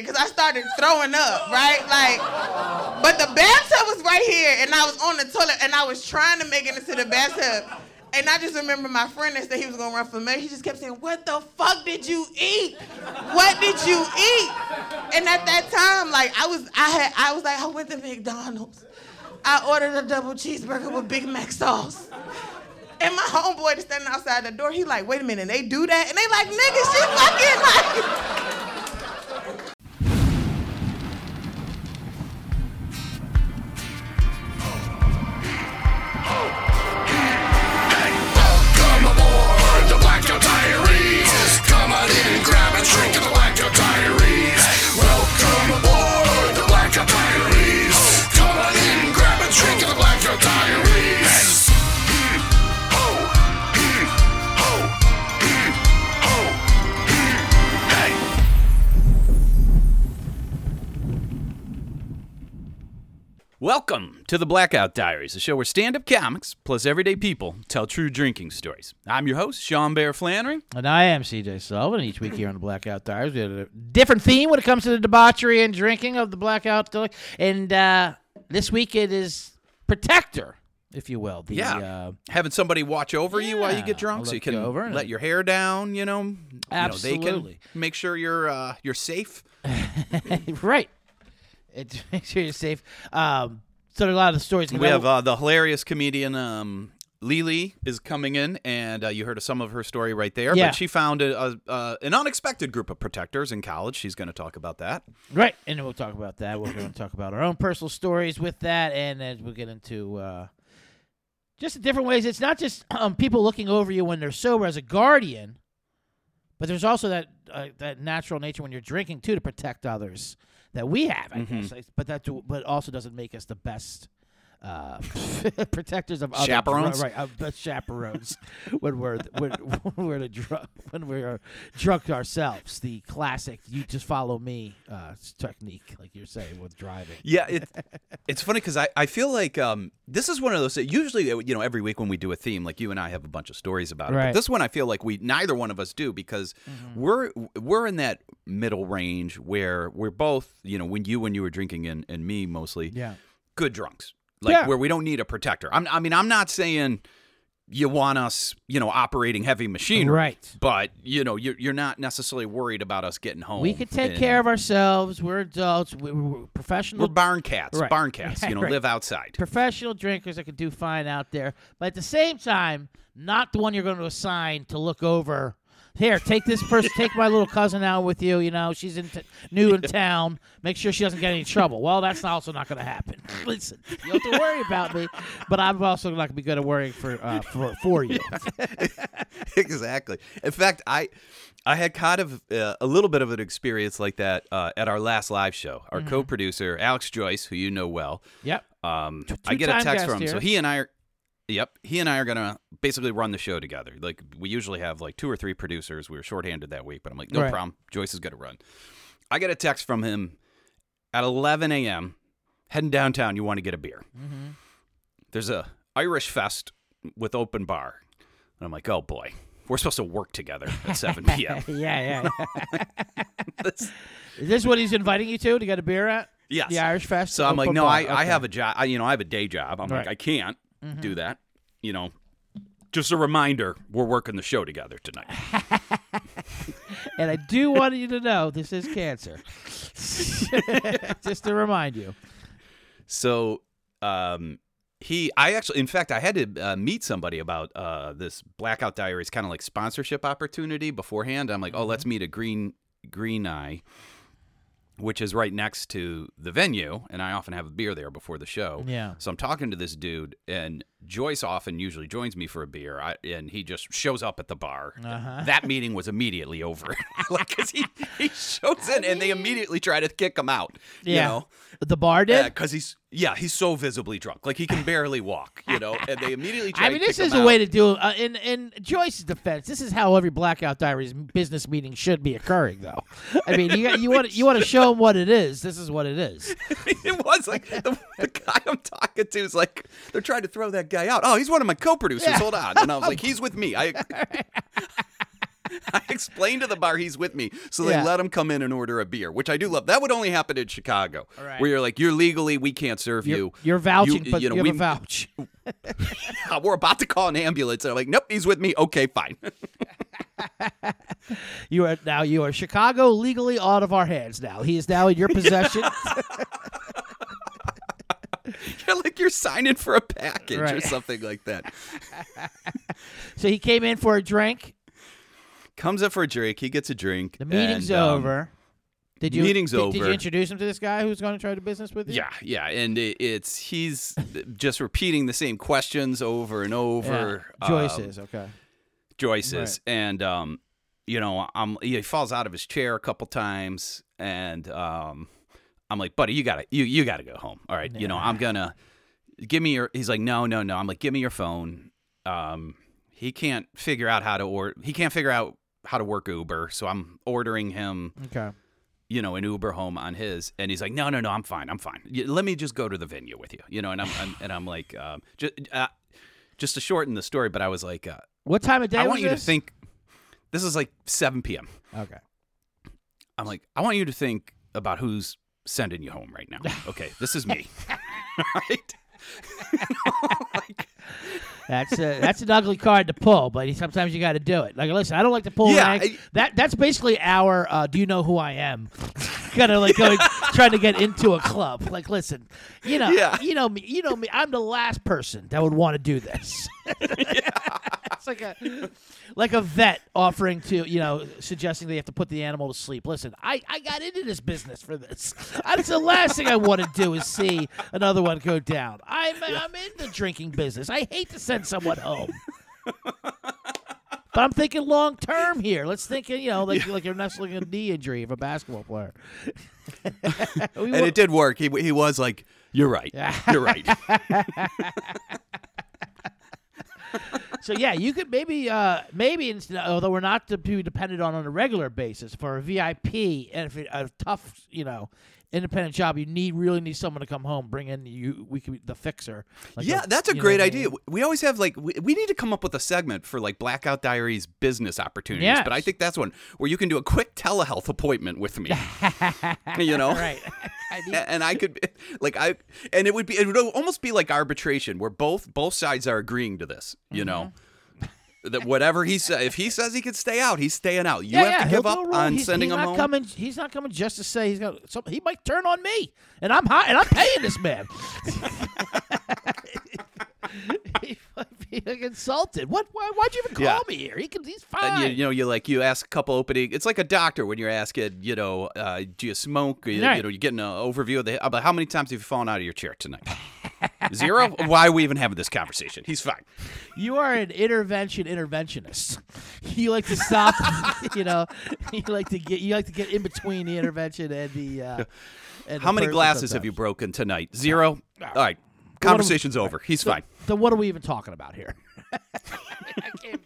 because I started throwing up, right? Like, but the bathtub was right here, and I was on the toilet, and I was trying to make it into the bathtub. And I just remember my friend that said he was gonna run for mayor. He just kept saying, "What the fuck did you eat? What did you eat?" And at that time, like I was, I had, I was like, I went to McDonald's. I ordered a double cheeseburger with Big Mac sauce. And my homeboy is standing outside the door. He like, wait a minute, they do that? And they like, nigga, she fucking like. Welcome to the Blackout Diaries, a show where stand up comics plus everyday people tell true drinking stories. I'm your host, Sean Bear Flannery. And I am CJ Sullivan. Each week here on the Blackout Diaries, we have a different theme when it comes to the debauchery and drinking of the Blackout. And uh, this week it is Protector, if you will. The, Yeah. Uh, Having somebody watch over you while you get drunk so you can you over and- let your hair down, you know. You know, they Absolutely. can make sure you're uh, you're safe. right. It makes sure you're safe. Um, so a lot of the stories. We have uh, the hilarious comedian um, Lele is coming in, and uh, you heard of some of her story right there. Yeah. But she found a, a, uh, an unexpected group of protectors in college. She's going to talk about that. Right, and then we'll talk about that. We're going to talk about our own personal stories with that, and as we get into uh, just different ways. It's not just um, people looking over you when they're sober as a guardian, but there's also that uh, that natural nature when you're drinking too to protect others that we have. I Mm-hmm. guess, but that do, but also doesn't make us the best. Uh, protectors of other Chaperones? right? Of the chaperones when we're when, when we're the drunk when we're drunk ourselves. The classic "you just follow me" uh, technique, like you're saying with driving. Yeah, it, it's funny because I, I feel like um, this is one of those that usually you know every week when we do a theme like you and I have a bunch of stories about it. Right. But this one I feel like we neither one of us do because we're we're in that middle range where we're both you know when you when you were drinking and, and me mostly Yeah. good drunks like Yeah. where we don't need a protector. I'm, I mean I'm not saying you want us you know operating heavy machinery Right. but you know you're, you're not necessarily worried about us getting home. We could take and- care of ourselves. We're adults. We're, we're professional. We're barn cats, Right. barn cats. You know, Right. live outside. professional drinkers that could do fine out there, but at the same time, not the one you're going to assign to look over. Here, take this person, take my little cousin out with you. You know, she's in t- new in town. Make sure she doesn't get any trouble. Well, that's also not going to happen. Listen, you don't have to worry about me, but I'm also not going to be good at worrying for uh, for for you. exactly. In fact, I I had kind of uh, a little bit of an experience like that uh, at our last live show. Our Mm-hmm. co-producer Alex Joyce, who you know well, Yep. um, I get a text from him. So he and I are. Yep, he and I are gonna basically run the show together. Like we usually have like two or three producers. We were shorthanded that week, but I'm like, no Right. problem. Joyce is gonna run. I get a text from him at 11 a.m. Heading downtown. You want to get a beer? Mm-hmm. There's a Irish Fest with open bar, and I'm like, oh boy, we're supposed to work together at 7 p.m. yeah, yeah. this Is this what he's inviting you to to get a beer at? Yes. The Irish Fest. So I'm like, no. I, I have a job. I, you know, I have a day job. I'm Right. Like, I can't do that. You know, just a reminder, we're working the show together tonight. And I do want you to know this is cancer. Just to remind you. So, um, he, I actually, in fact, I had to uh, meet somebody about uh, this Blackout Diaries kind of like sponsorship opportunity beforehand. I'm like, oh, Mm-hmm. let's meet a Green Green Eye, which is right next to the venue, and I often have a beer there before the show. Yeah. So I'm talking to this dude, and Joyce often usually joins me for a beer, I, and he just shows up at the bar. Uh-huh. That meeting was immediately over, like because he he shows in, and they immediately try to kick him out. You Yeah. know, The bar did? because he's yeah, he's so visibly drunk, like he can barely walk. You know, and they immediately try I mean, this is a out. way to do. Uh, in in Joyce's defense, this is how every Blackout Diaries business meeting should be occurring, though. I mean, you got, you want you want to show him what it is. This is what it is. it was like the, the guy I'm talking to is like they're trying to throw that guy out. Oh, he's one of my co-producers. Yeah. Hold on, and I was like, he's with me. I I explained to the bar he's with me, so they Yeah. let him come in and order a beer, which I do love. That would only happen in Chicago, Right. where you're like, you're legally, we can't serve You're, you. you're vouching, You- but you you, know, have we- a vouch. We're about to call an ambulance, and I'm like, nope, he's with me. Okay, fine. You are now you are Chicago legally out of our hands. Now he is now in your possession. You're signing for a package or something like that. so he came in for a drink. Comes up for a drink. He gets a drink. The meeting's and, um, over. Did you meeting's did, Did you introduce him to this guy who's going to try to business with you? Yeah, yeah, and it, it's he's just repeating the same questions over and Yeah. over. Joyce um, okay. Joyce's, and um, you know, I'm he falls out of his chair a couple times, and um, I'm like, buddy, you gotta you you gotta go home. All right, you know, I'm gonna give me your. He's like, no, no, no. I'm like, give me your phone. Um, he can't figure out how to or he can't figure out how to work Uber, so I'm ordering him Okay. you know, an Uber home on his, and he's like, "No, no, no, I'm fine, I'm fine. Let me just go to the venue with you, you know." And I'm, I'm and I'm like, um, just, uh, just to shorten the story, but I was like, uh, What time of day I want you to this? think. This is like 7 p.m. Okay. I'm like, I want you to think about who's sending you home right now. Okay, this is me, right? Like, That's a, that's an ugly card to pull, but sometimes you got to do it. Like, listen, I don't like to pull Yeah, rank. That that's basically our. Uh, do you know who I am? kind of like going trying to get into a club. Like, listen, you know, Yeah. you know me, you know me. I'm the last person that would want to do this. it's like a like a vet offering to you know suggesting they have to put the animal to sleep. Listen, I I got into this business for this. That's the last thing I want to do is see another one go down. I'm I'm in the drinking business. I hate to send someone home. But I'm thinking long term here. Let's think, you know, like like you're nestling a knee injury of a basketball player. And it did work. He he was like, "You're right, you're right." so yeah, you could maybe uh maybe instead, although we're not to be dependent on on a regular basis for a VIP and if it, a tough, you know, independent job, you need really need someone to come home, bring in you. We could be the fixer. Like yeah, a- that's a great what I idea. mean? We always have like we, we need to come up with a segment for like Blackout Diaries business opportunities. But I think that's one where you can do a quick telehealth appointment with me. you know, Right. I need- and I could be- like I and it would be it would almost be like arbitration where both both sides are agreeing to this. You know. Mm-hmm. That whatever he says, if he says he could stay out, he's staying out. You yeah, have yeah, to give up a rule. on he's, sending he's him not home. Coming, he's not coming just to say he's got. Some, he might turn on me, and I'm high, and I'm paying this man. he might be like, insulted. What? Why, why'd you even call Yeah. me here? He can. He's And fine. you, you know, you like you ask a couple opening. It's like a doctor when you're asking, you know, uh, do you smoke? Or, you, Right. you know, you get an overview of the. About how many times have you fallen out of your chair tonight? Zero. Why are we even having this conversation? He's fine. You are an intervention interventionist. You like to stop. you know, you like to get. You like to get in between the intervention and the. Uh, and How the many person glasses have you broken tonight? Zero. All right. What Conversation's over. He's fine. Then what are we even talking about here? I can't.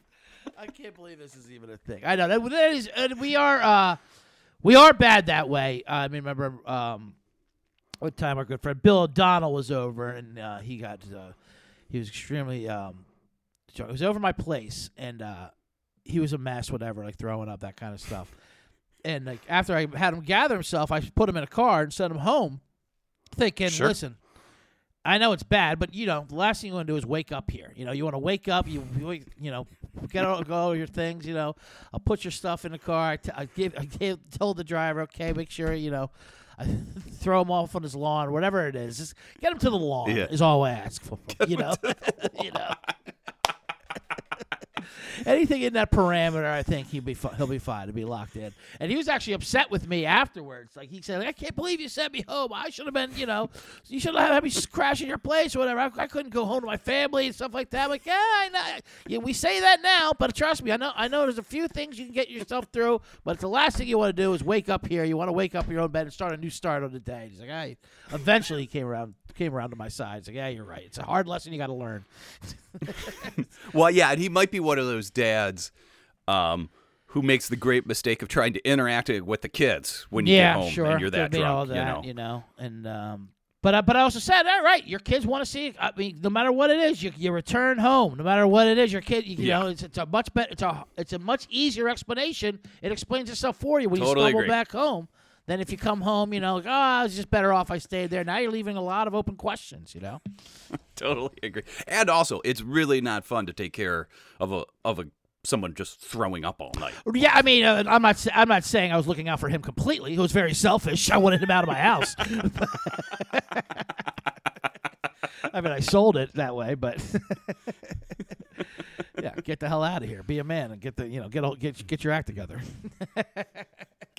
I can't believe this is even a thing. I know that, that is. And we are. Uh, we are bad that way. I mean, remember um, one time our good friend Bill O'Donnell was over, and uh, he got. Uh, he was extremely. Um, drunk. he was over my place, and uh, he was a mess, whatever, like throwing up that kind of stuff. And like after I had him gather himself, I put him in a car and sent him home, thinking, Sure. "Listen, I know it's bad, but you know, the last thing you want to do is wake up here. You know, you want to wake up. You, you know, get all, go all your things. You know, I'll put your stuff in the car. I, t- I gave, I gave, told the driver, okay, make sure you know, throw him off on his lawn, whatever it is. Just get him to the lawn Yeah. is all I ask for. you know, you know. Anything in that parameter, I think he'll be fi- he'll be fine. He'll be locked in. And he was actually upset with me afterwards. Like he said, "I can't believe you sent me home. I should have been, you know, you should have had me crash in your place or whatever. I, I couldn't go home to my family and stuff like that." I'm like, yeah, I know. Yeah, we say that now, but trust me, I know. I know there's a few things you can get yourself through, but the last thing you want to do is wake up here. You want to wake up in your own bed and start a new start on the day. He's like, I. Eventually, he came around came around to my side. He's like, yeah, you're right. It's a hard lesson you got to learn. Well, yeah, and he might be one of those dads um, who makes the great mistake of trying to interact with the kids when you yeah, get home sure. and you're that Could be all drunk. that, you know. and um, But I, but I also said, all right, your kids want to see. I mean, no matter what it is, you, you return home. No matter what it is, your kid, you, you Yeah. know, it's, it's a much better, it's a it's a much easier explanation. It explains itself for you when Totally you stumble agree. back home than if you come home, you know, like, oh, I was just better off I stayed there. Now you're leaving a lot of open questions, you know. Totally agree. And also, it's really not fun to take care of a of a someone just throwing up all night. Yeah, I mean, uh, I'm not I'm not saying I was looking out for him completely. He was very selfish. I wanted him out of my house. I mean, I sold it that way, but yeah, get the hell out of here. Be a man and get the you know get a, get get your act together.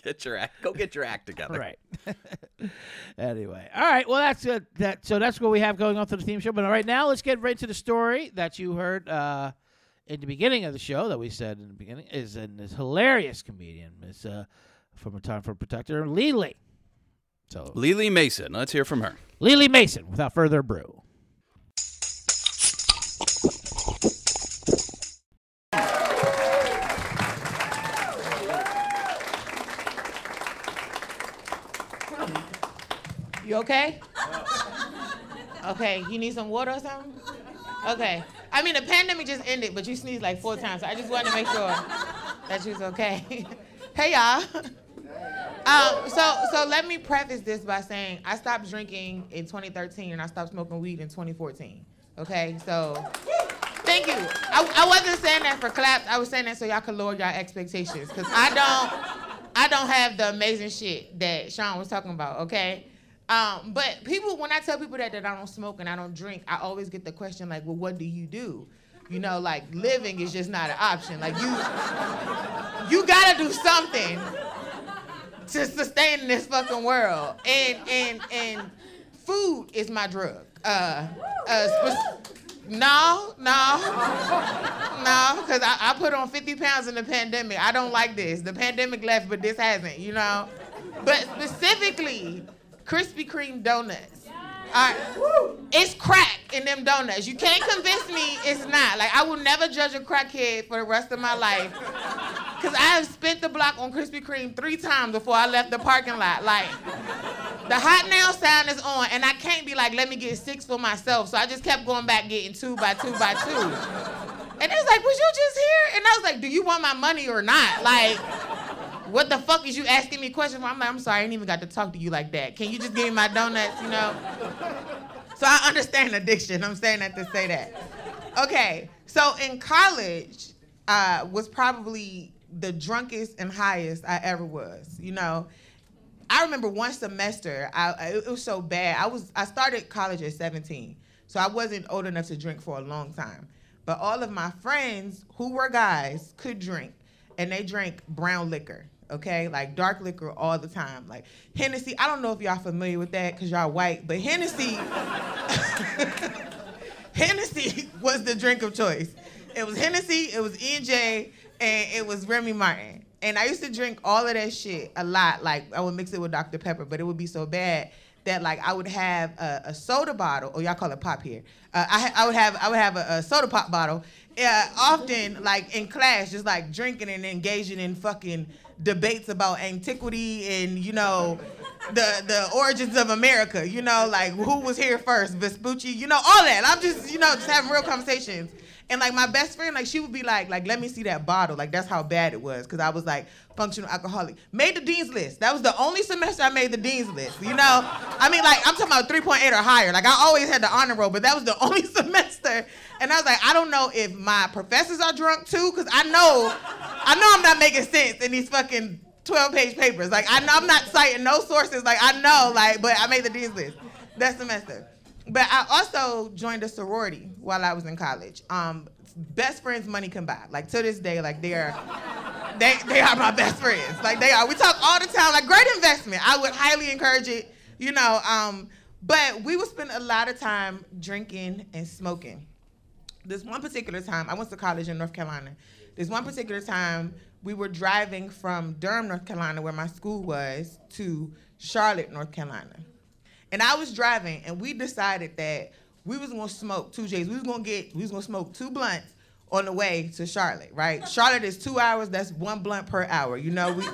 Get your act. Go get your act together. right. anyway, all right. Well, that's uh, that. So that's what we have going on for the theme show. But all right, now let's get right to the story that you heard uh, in the beginning of the show that we said in the beginning is an this hilarious comedian, Miss uh, from a time for protector, Lele. So Lele Mason. Let's hear from her. Lele Mason. Without further ado. You okay? Okay, you need some water or something? Okay. I mean, the pandemic just ended, but you sneezed like four times, so I just wanted to make sure that you was okay. hey, y'all. Um, so, so let me preface this by saying I stopped drinking in 2013 and I stopped smoking weed in 2014. Okay, so thank you. I, I wasn't saying that for claps. I was saying that so y'all could lower y'all expectations, cause I don't, I don't have the amazing shit that Sean was talking about. Okay. Um, but people, when I tell people that, that I don't smoke and I don't drink, I always get the question like, well, what do you do? You know, like living is just not an option. Like you, you gotta do something to sustain this fucking world. And and and food is my drug. Uh, uh, spec- no, no, no, because I, I put on 50 pounds in the pandemic. I don't like this. The pandemic left, but this hasn't, you know? But specifically, Krispy Kreme donuts. All right. It's crack in them donuts. You can't convince me it's not. Like, I will never judge a crackhead for the rest of my life. Because I have spent the block on Krispy Kreme three times before I left the parking lot. Like, the hot nail sound is on, and I can't be like, let me get six for myself. So I just kept going back getting two by two by two. And it was like, was you just here? And I was like, do you want my money or not? Like, what the fuck is you asking me questions for? I'm like, I'm sorry, I ain't even got to talk to you like that. Can you just give me my donuts, you know? So I understand addiction. I'm saying that to say that. Okay, so in college, uh, was probably the drunkest and highest I ever was. You know, I remember one semester, I, I- it was so bad. I was I started college at 17, so I wasn't old enough to drink for a long time. But all of my friends who were guys could drink, and they drank brown liquor. Okay, like dark liquor all the time, like Hennessy. I don't know if y'all familiar with that because y'all white, but Hennessy. Hennessy was the drink of choice. It was Hennessy, it was E&J, and it was Remy Martin. And I used to drink all of that shit a lot. Like I would mix it with Dr. Pepper, but it would be so bad that like I would have a, a soda bottle. Oh, y'all call it pop here. Uh, I, I would have I would have a, a soda pop bottle. Uh, often like in class, just like drinking and engaging in fucking debates about antiquity and you know the the origins of America. You know, like who was here first, Vespucci. You know, all that. I'm just you know just having real conversations. And like my best friend, like she would be like, like let me see that bottle. Like that's how bad it was, cause I was like functional alcoholic. Made the dean's list. That was the only semester I made the dean's list. You know, I mean like I'm talking about 3.8 or higher. Like I always had the honor roll, but that was the only semester. And I was like, I don't know if my professors are drunk too, cause I know, I know I'm not making sense in these fucking 12 page papers. Like I know I'm not citing no sources. Like I know, like, but I made the dean's list that semester. But I also joined a sorority while I was in college. Um, best friends money can buy. Like to this day, like they are, they they are my best friends. Like they are. We talk all the time. Like great investment. I would highly encourage it. You know. Um, but we would spend a lot of time drinking and smoking. This one particular time, I went to college in North Carolina. This one particular time, we were driving from Durham, North Carolina, where my school was, to Charlotte, North Carolina. And I was driving, and we decided that we was gonna smoke two J's. We was gonna get, we was gonna smoke two blunts on the way to Charlotte, right? Charlotte is two hours. That's one blunt per hour. You know, we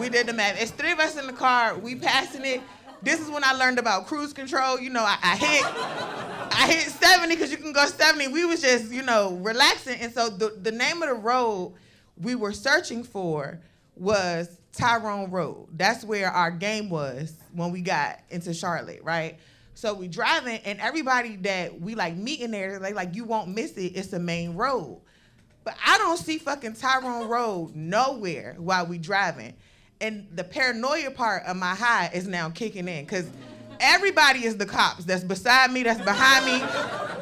we did the math. It's three of us in the car. We passing it. This is when I learned about cruise control. You know, I, I hit I hit 70 because you can go 70. We was just, you know, relaxing. And so the, the name of the road we were searching for was Tyrone Road. That's where our game was when we got into Charlotte, right? So we driving and everybody that we like meeting there, they like, you won't miss it. It's the main road. But I don't see fucking Tyrone Road nowhere while we driving. And the paranoia part of my high is now kicking in because everybody is the cops that's beside me, that's behind me.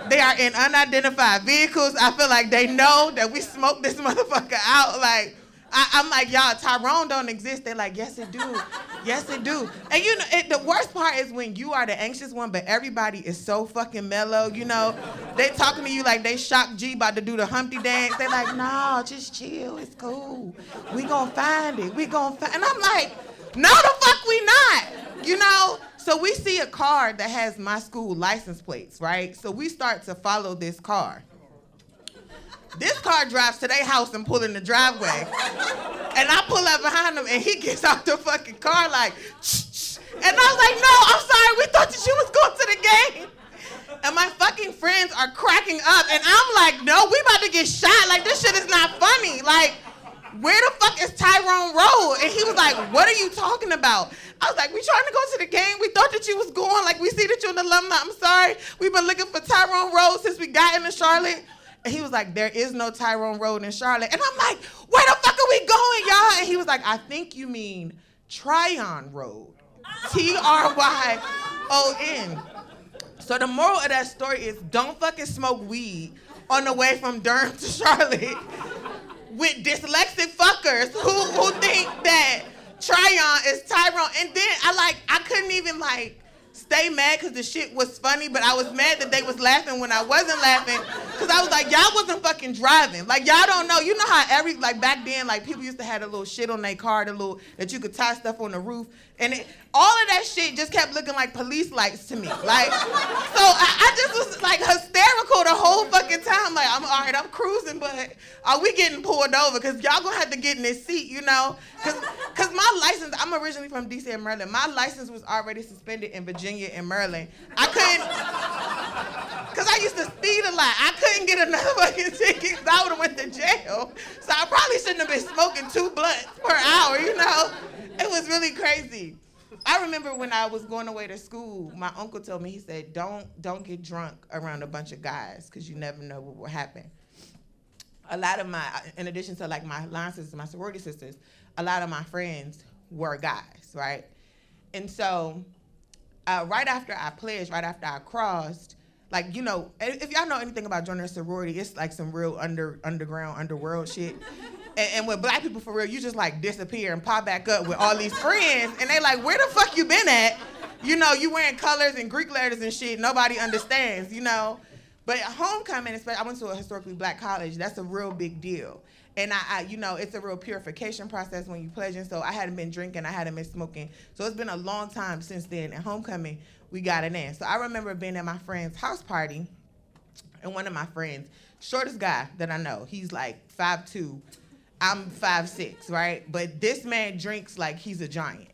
They are in unidentified vehicles. I feel like they know that we smoked this motherfucker out. Like, I, am like, y'all, Tyrone don't exist. They're like, yes, it do. Yes, it do. And you know, it, the worst part is when you are the anxious one, but everybody is so fucking mellow. You know, they talking to you like they Shock G about to do the Humpty dance. They're like, no, just chill. It's cool. We gonna find it. We gonna find. And I'm like, no, the fuck we not. You know. So we see a car that has my school license plates, right? So we start to follow this car. This car drives to their house and pull in the driveway. And I pull up behind him and he gets out the fucking car like, Shh. and I was like, no, I'm sorry, we thought that you was going to the game. And my fucking friends are cracking up and I'm like, no, we about to get shot. Like this shit is not funny. Like, where the fuck is Tyrone Road? And he was like, what are you talking about? I was like, we trying to go to the game. We thought that you was going. Like, we see that you're an alumni. I'm sorry. We've been looking for Tyrone Road since we got into Charlotte. He was like, there is no Tyrone Road in Charlotte. And I'm like, where the fuck are we going, y'all? And he was like, I think you mean Tryon Road. T R Y O N. So the moral of that story is don't fucking smoke weed on the way from Durham to Charlotte with dyslexic fuckers who, who think that Tryon is Tyrone. And then I like, I couldn't even like stay mad because the shit was funny, but I was mad that they was laughing when I wasn't laughing because I was like, y'all wasn't fucking driving. Like y'all don't know. You know how every like back then, like people used to have a little shit on their car, the little that you could tie stuff on the roof, and it, all of that shit just kept looking like police lights to me. Like, so I, I just was like the whole fucking time. Like, I'm all right, I'm cruising, but are we getting pulled over? Cause y'all gonna have to get in this seat, you know? Cause, cause my license, I'm originally from DC and Maryland. My license was already suspended in Virginia and Maryland. I couldn't, cause I used to speed a lot. I couldn't get another fucking ticket. Cause I would've went to jail. So I probably shouldn't have been smoking two blunts per hour, you know? It was really crazy. I remember when I was going away to school, my uncle told me, he said, don't, don't get drunk around a bunch of guys because you never know what will happen. A lot of my, in addition to like my line sisters, my sorority sisters, a lot of my friends were guys, right? And so uh, right after I pledged, right after I crossed, like you know, if y'all know anything about joining a sorority, it's like some real under underground underworld shit. And, and with black people for real, you just like disappear and pop back up with all these friends, and they like, where the fuck you been at? You know, you wearing colors and Greek letters and shit. Nobody understands, you know. But homecoming, especially, I went to a historically black college. That's a real big deal. And I, I, you know, it's a real purification process when you pledging. So I hadn't been drinking, I hadn't been smoking. So it's been a long time since then. At homecoming, we got it in. So I remember being at my friend's house party, and one of my friends, shortest guy that I know, he's like five two, I'm five six, right? But this man drinks like he's a giant.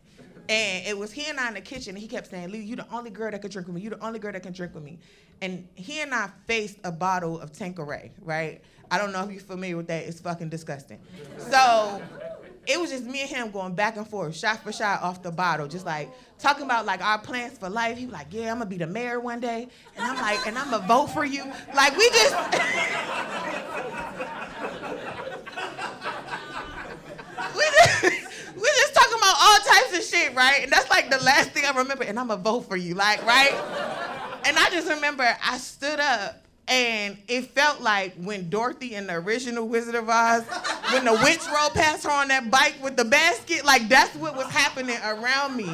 And it was he and I in the kitchen, and he kept saying, Lee, you're the only girl that can drink with me. You're the only girl that can drink with me. And he and I faced a bottle of Tanqueray, right? I don't know if you're familiar with that. It's fucking disgusting. So it was just me and him going back and forth, shot for shot off the bottle, just like talking about like our plans for life. He was like, "Yeah, I'm gonna be the mayor one day," and I'm like, "And I'm gonna vote for you." Like we just. we just, we just talking about shit, right? And that's like the last thing I remember. And I'm gonna vote for you, like, right? And I just remember I stood up and it felt like when Dorothy in the original Wizard of Oz, when the witch rode past her on that bike with the basket, like that's what was happening around me.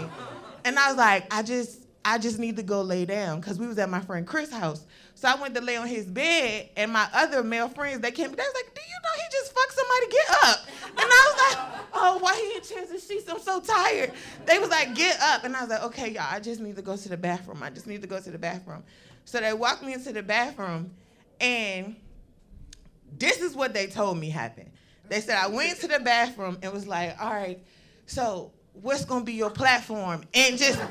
And I was like, I just, I just need to go lay down because we was at my friend Chris' house. So I went to lay on his bed, and my other male friends they came. They was like, "Do you know he just fucked somebody? Get up!" And I was like, "Oh, why he in chance sheets? I'm so tired." They was like, "Get up!" And I was like, "Okay, y'all, I just need to go to the bathroom. I just need to go to the bathroom." So they walked me into the bathroom, and this is what they told me happened. They said I went to the bathroom and was like, "All right, so what's gonna be your platform? And just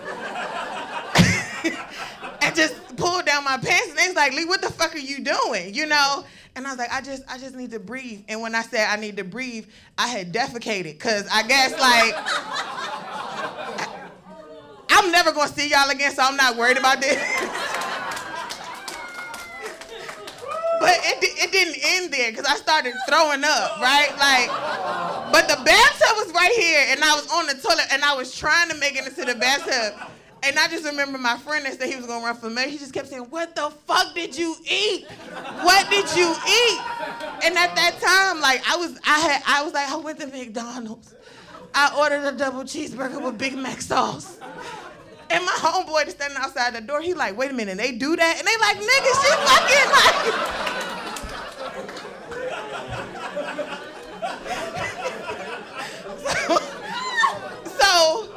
and just pulled down my pants and was like, Lee, what the fuck are you doing? You know? And I was like, I just I just need to breathe. And when I said I need to breathe, I had defecated. Cause I guess like I'm never gonna see y'all again, so I'm not worried about this. but it, it didn't end there because I started throwing up, right? Like, but the bathtub was right here, and I was on the toilet, and I was trying to make it into the bathtub. And I just remember my friend that said he was gonna run for mayor. He just kept saying, "What the fuck did you eat? What did you eat?" And at that time, like I was, I had, I was like, I went to McDonald's. I ordered a double cheeseburger with Big Mac sauce. And my homeboy is standing outside the door. He like, wait a minute, they do that? And they like, nigga, she fucking like. so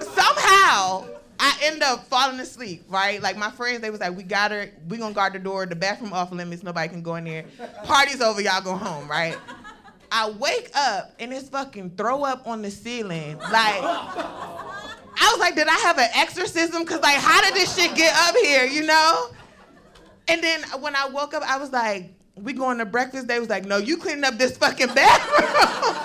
somehow I end up falling asleep, right? Like my friends, they was like, we got her, we gonna guard the door, the bathroom off limits, nobody can go in there. Party's over, y'all go home, right? I wake up and it's fucking throw up on the ceiling. Like I was like, did I have an exorcism? Cause like, how did this shit get up here, you know? And then when I woke up, I was like, we going to breakfast? They was like, no, you cleaning up this fucking bathroom.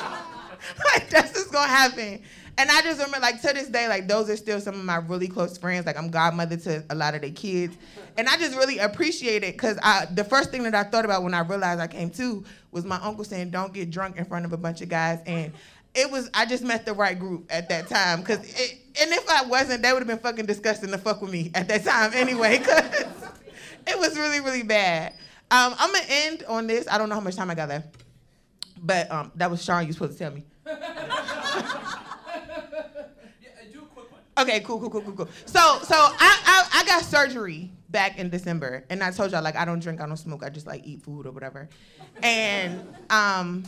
like that's just gonna happen. And I just remember, like to this day, like those are still some of my really close friends. Like I'm godmother to a lot of their kids, and I just really appreciate it because I the first thing that I thought about when I realized I came to was my uncle saying, "Don't get drunk in front of a bunch of guys." And it was I just met the right group at that time because and if I wasn't, they would have been fucking disgusting to fuck with me at that time anyway. Cause it was really really bad. Um, I'm gonna end on this. I don't know how much time I got left, but um, that was Sean. You supposed to tell me. Okay, cool, cool, cool, cool, cool. So, so I, I, I got surgery back in December, and I told y'all like I don't drink, I don't smoke, I just like eat food or whatever. And um,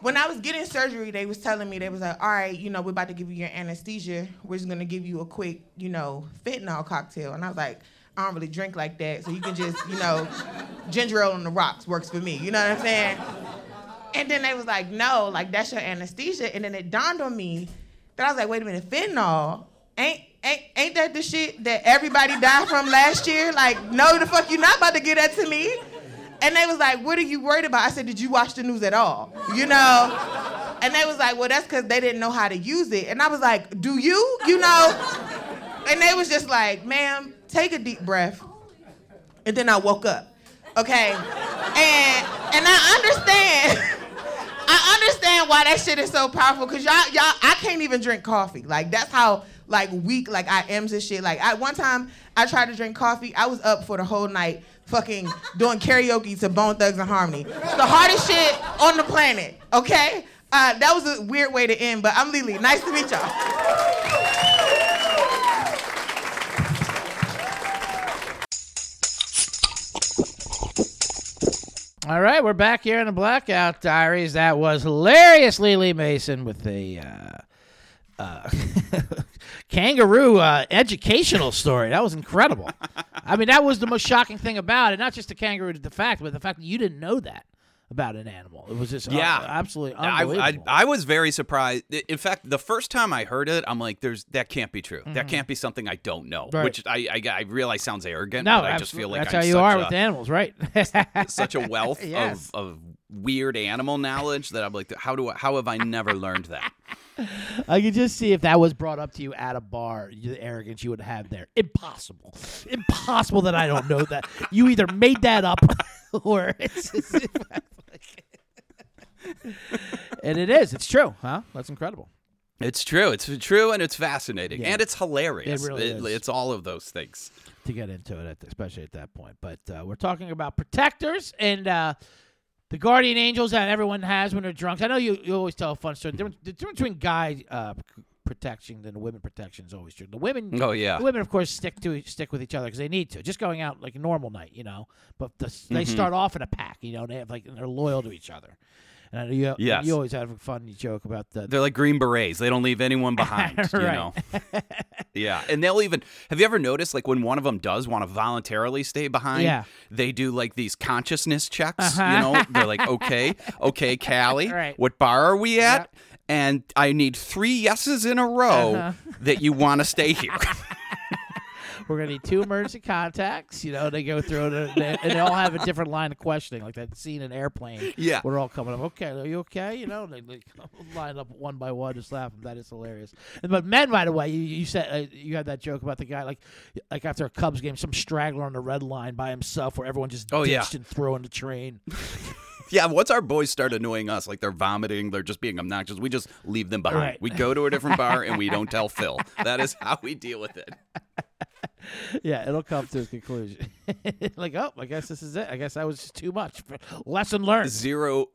when I was getting surgery, they was telling me they was like, all right, you know, we're about to give you your anesthesia. We're just gonna give you a quick, you know, fentanyl cocktail. And I was like, I don't really drink like that, so you can just, you know, ginger ale on the rocks works for me. You know what I'm saying? And then they was like, no, like that's your anesthesia. And then it dawned on me I was like, wait a minute, fentanyl. Ain't ain't ain't that the shit that everybody died from last year? Like, no, the fuck you not about to get that to me. And they was like, what are you worried about? I said, did you watch the news at all? You know? And they was like, well, that's because they didn't know how to use it. And I was like, do you? You know? And they was just like, ma'am, take a deep breath. And then I woke up. Okay? And and I understand. I understand why that shit is so powerful because y'all, y'all, I can't even drink coffee. Like that's how like weak like I am this shit. Like I one time I tried to drink coffee. I was up for the whole night, fucking doing karaoke to Bone Thugs-n-Harmony. It's the hardest shit on the planet. Okay, uh, that was a weird way to end, but I'm Lele. Nice to meet y'all. All right, we're back here in the Blackout Diaries. That was hilarious, Lele Mason with the uh, uh, kangaroo uh, educational story. That was incredible. I mean, that was the most shocking thing about it. Not just the kangaroo, the fact, but the fact that you didn't know that about an animal. It was just uh, Yeah. absolutely I, I, unbelievable. I was very surprised. In fact, the first time I heard it, I'm like, "There's that can't be true. That can't be something I don't know." Mm-hmm. Right. Which I, I I realize sounds arrogant, no, but I just feel like that's I'm how you are a, with animals, right? such a wealth Yes. of, of weird animal knowledge that I'm like, how do I, how have I never learned that? I could just see if that was brought up to you at a bar, the arrogance you would have there. Impossible. Impossible that I don't know that. You either made that up or it's. it's and it is. It's true, huh? That's incredible. It's true. It's true, and it's fascinating, Yeah. and it's hilarious. It really is. It's all of those things. to get into it, especially at that point. But uh, we're talking about protectors and uh, the guardian angels that everyone has when they're drunk. I know you, you always tell a fun story. The difference, between guy uh, protection and women protection is always true. The women, Oh yeah. the women, of course, stick to stick with each other because they need to. Just going out like a normal night, you know. But the, they Mm-hmm. start off in a pack, you know. They have like they're loyal to each other. And you, Yes. you always have a funny joke about that. They're like green berets. They don't leave anyone behind. You know. yeah, and they'll even. Have you ever noticed, like, when one of them does want to voluntarily stay behind? Yeah. They do like these consciousness checks. Uh-huh. You know, they're like, okay, okay, Callie, Right. what bar are we at? Yep. and I need three yeses in a row Uh-huh. that you want to stay here. We're gonna need two emergency contacts. You know, they go through it, and they, and they all have a different line of questioning, like that scene in Airplane. Yeah. we're all coming up. Okay, are you okay? You know, they, they line up one by one, just laughing. That is hilarious. And, but men, by the way, you, you said uh, you had that joke about the guy, like, like after a Cubs game, some straggler on the red line by himself, where everyone just Oh, yeah. ditched and threw in the train. yeah, once our boys start annoying us, like they're vomiting, they're just being obnoxious, we just leave them behind. Right. We go to a different bar and we don't tell Phil. That is how we deal with it. yeah, it'll come to a conclusion. like, oh, I guess this is it. I guess that was just too much. Lesson learned. Zero.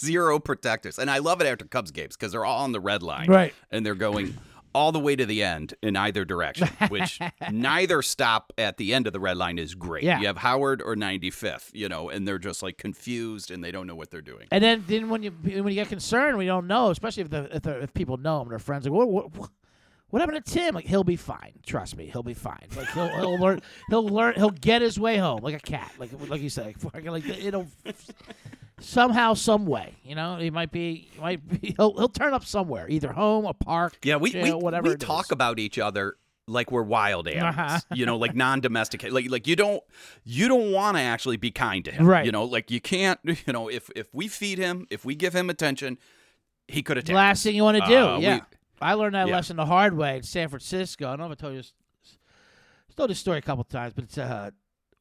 Zero protectors. And I love it after Cubs games because they're all on the red line. Right. And they're going all the way to the end in either direction, which neither stop at the end of the red line is great. Yeah. You have Howard or 95th, you know, and they're just like confused and they don't know what they're doing. And then, then when you when you get concerned, we don't know, especially if the if, the, if people know him, and their friends, like, what, what, what- what happened to Tim? Like, he'll be fine. Trust me, he'll be fine. Like, he'll he'll learn, he'll learn, he'll get his way home like a cat, like like you said, like, like it'll somehow, some way. You know, he might be, he might be, he'll he'll turn up somewhere, either home, a park, Yeah, we, we, whatever. we talk is. about each other like we're wild animals, Uh-huh. you know, like non-domesticated. Like, like you don't, you don't want to actually be kind to him, Right. You know, like you can't, you know, if if we feed him, if we give him attention, he could attack. last us. thing you want to do. Uh, we- yeah, I learned that yeah. lesson the hard way in San Francisco. I don't know if I told you. This, I've told this story a couple times, but it's uh,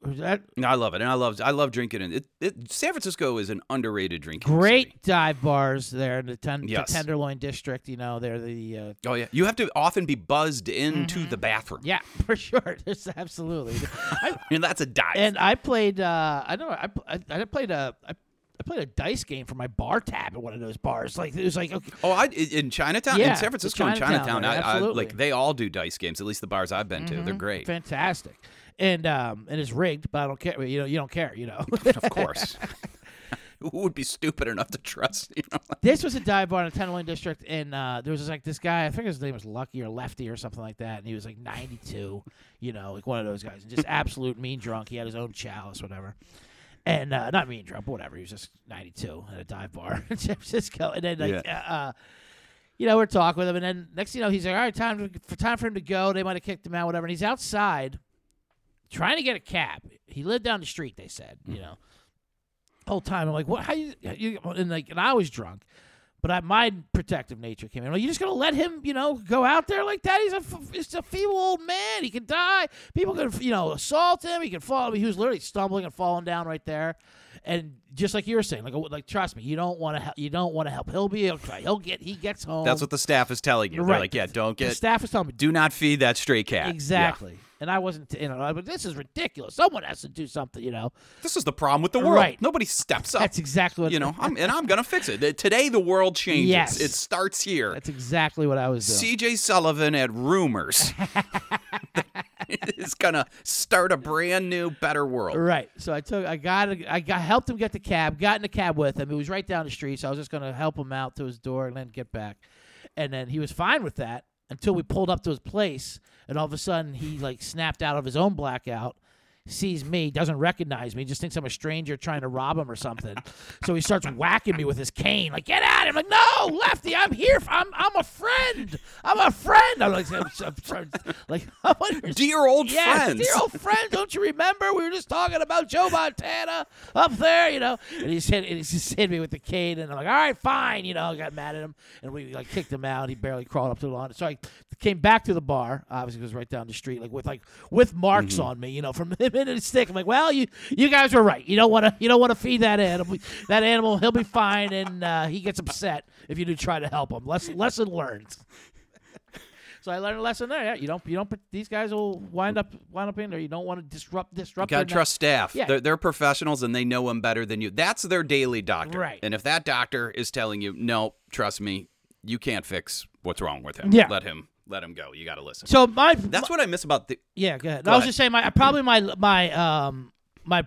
that No, I love it, and I love I love drinking. And it, it, San Francisco is an underrated drinking. city. great dive bars there in the, ten, Yes. the Tenderloin district. You know, they're the uh, Oh yeah, you have to often be buzzed into the bathroom. yeah for sure. There's absolutely. I, and that's a dive. and I played. Uh, I know. I, I I played a. I, I played a dice game for my bar tab at one of those bars. Like it was like okay, oh, I in Chinatown, Yeah, in San Francisco, and Chinatown, Chinatown, right, I, I, absolutely. like they all do dice games. At least the bars I've been to, Mm-hmm. they're great. fantastic, and um and it's rigged, but I don't care. You know, you don't care. You know. of course. Who would be stupid enough to trust? You know, This was a dive bar in the Tenderloin district, and uh, there was just like this guy. I think his name was Lucky or Lefty or something like that, and he was like 92, you know, like one of those guys, and just absolute mean drunk. He had his own chalice, whatever, and uh, not mean drunk, but whatever. He was just 92 at a dive bar in San Francisco, and then like. Yeah. Uh, you know, we're talking with him, and then next thing you know, he's like, "All right, time for time for him to go." They might have kicked him out, whatever. And he's outside trying to get a cab. He lived down the street. They said, you mm-hmm. know, whole time. I'm like, what? How you? you and like, and I was drunk, but I, my protective nature came in. Like, you just gonna let him, you know, go out there like that? He's a, he's a feeble old man. He can die. People could, you know, assault him. He could fall. He was literally stumbling and falling down right there. And just like you were saying, like, like trust me, you don't want to help. You don't want to help. He'll be okay. He'll get. He gets home. that's what the staff is telling you. They're Right. like, yeah, don't the get, staff is telling me. do not feed that stray cat. Yeah. And I wasn't, you know, but this is ridiculous. Someone has to do something, you know. This is the problem with the world. Right. Nobody steps up. That's exactly what you know, I'm, and I'm gonna fix it. Today the world changes. Yes. It starts here. That's exactly what I was doing. CJ Sullivan at Rumors is gonna start a brand new, better world. Right. So I took, I got, I got, helped him get the cab. Got in the cab with him. It was right down the street, so I was just gonna help him out to his door and then get back. And then he was fine with that until we pulled up to his place, and all of a sudden he like snapped out of his own blackout. Sees me, doesn't recognize me, just thinks I'm a stranger trying to rob him or something. so he starts whacking me with his cane, like "Get out!" I'm like, "No, Lefty, I'm here. I'm I'm a friend. I'm a friend." I'm like, I'm, I'm, I'm, like, Dear old Yes, friends. dear old friend. Don't you remember? We were just talking about Joe Montana up there, you know. And he said, and he just hit me with the cane, and I'm like, all right, fine, you know. I got mad at him, and we like kicked him out. He barely crawled up to the lawn. So I came back to the bar. Obviously, it was right down the street, like with like with marks mm-hmm. on me, you know, from him stick. I'm like, well, you you guys were right. You don't want to you don't want to feed that animal. That animal, he'll be fine, and uh, he gets upset if you do try to help him. Lesson lesson learned. So I learned a lesson there. Yeah, you don't, you don't. These guys will wind up, wind up in there. You don't want to disrupt, disrupt. You gotta trust staff. Yeah. They're, they're professionals and they know them better than you. That's their daily doctor. Right. And if that doctor is telling you, no, trust me, you can't fix what's wrong with him. Yeah. Let him let him go. You gotta listen. So my, That's what I miss about the yeah. Go ahead. Go I was ahead. just saying, my probably my my um my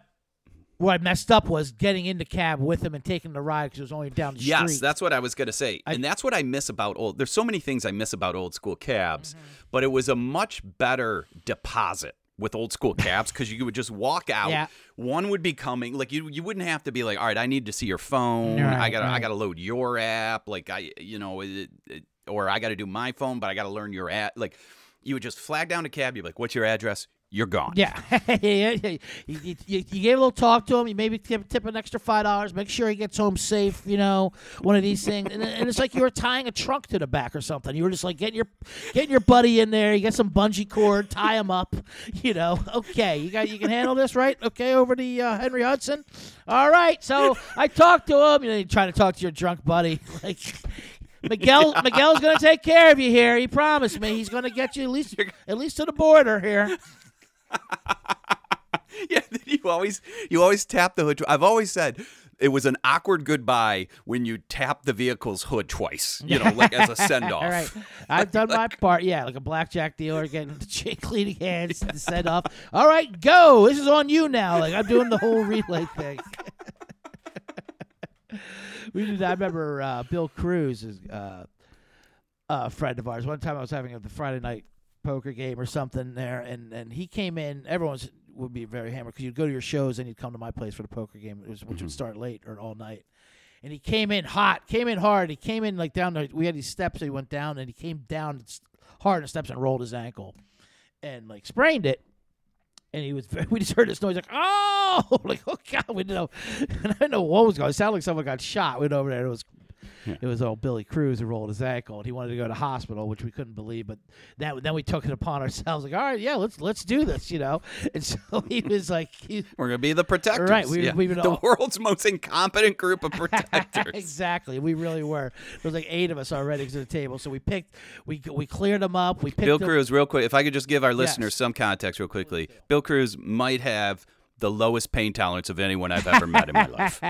where I messed up was getting in the cab with him and taking the ride because it was only down the Yes, street. Yes, that's what I was going to say. I- and that's what I miss about old. There's so many things I miss about old school cabs, Mm-hmm. but it was a much better deposit with old school cabs because you would just walk out. Yeah. One would be coming, like you you wouldn't have to be like, all right, I need to see your phone. I gotta I gotta load your app. Like I you know, it, it, or I gotta do my phone, but I gotta learn your app. Like you would just flag down a cab. You'd be like, what's your address? You're gone. Yeah, you, you you gave a little talk to him. You maybe tip, tip an extra five dollars. Make sure he gets home safe. You know, one of these things. And, and it's like you were tying a trunk to the back or something. You were just like getting your getting your buddy in there. You get some bungee cord, tie him up. You know, okay, you got you can handle this, right? Okay, over to uh, Henry Hudson. All right. So I talked to him. You know, you try to talk to your drunk buddy, like. Miguel Miguel's gonna take care of you here. He promised me he's gonna get you at least at least to the border here. Yeah, you always you always tap the hood. I've always said it was an awkward goodbye when you tap the vehicle's hood twice. You know, like as a send off. All right, I've done my part. Yeah, like a blackjack dealer getting the cleaning hands to send off. All right, go. This is on you now. Like I'm doing the whole relay thing. We did. I remember uh, Bill Cruz is uh, a friend of ours. One time I was having a the Friday night poker game or something there, and and he came in. Everyone's would be very hammered because you'd go to your shows and you'd come to my place for the poker game, was, which would start late or all night. And he came in hot, came in hard. He came in like down. The, we had these steps. So he went down and he came down hard on the steps and rolled his ankle, and like sprained it. And he was. We just heard this noise like, oh, like oh god, we didn't know. And I didn't know what was going. It sounded like someone got shot. We went over there. It was. It was old Billy Cruz who rolled his ankle, and he wanted to go to hospital, which we couldn't believe. But that, then we took it upon ourselves, like, all right, yeah, let's let's do this, you know. And so he was like, he, We're gonna be the protectors. Right, we- yeah. we've been the all- world's most incompetent group of protectors. exactly. We really were. There was like eight of us already to the table, so we picked, we we cleared them up. We picked Bill them- Cruz, real quick. If I could just give our listeners Yes. some context, real quickly. Bill Cruz might have the lowest pain tolerance of anyone I've ever met in my life.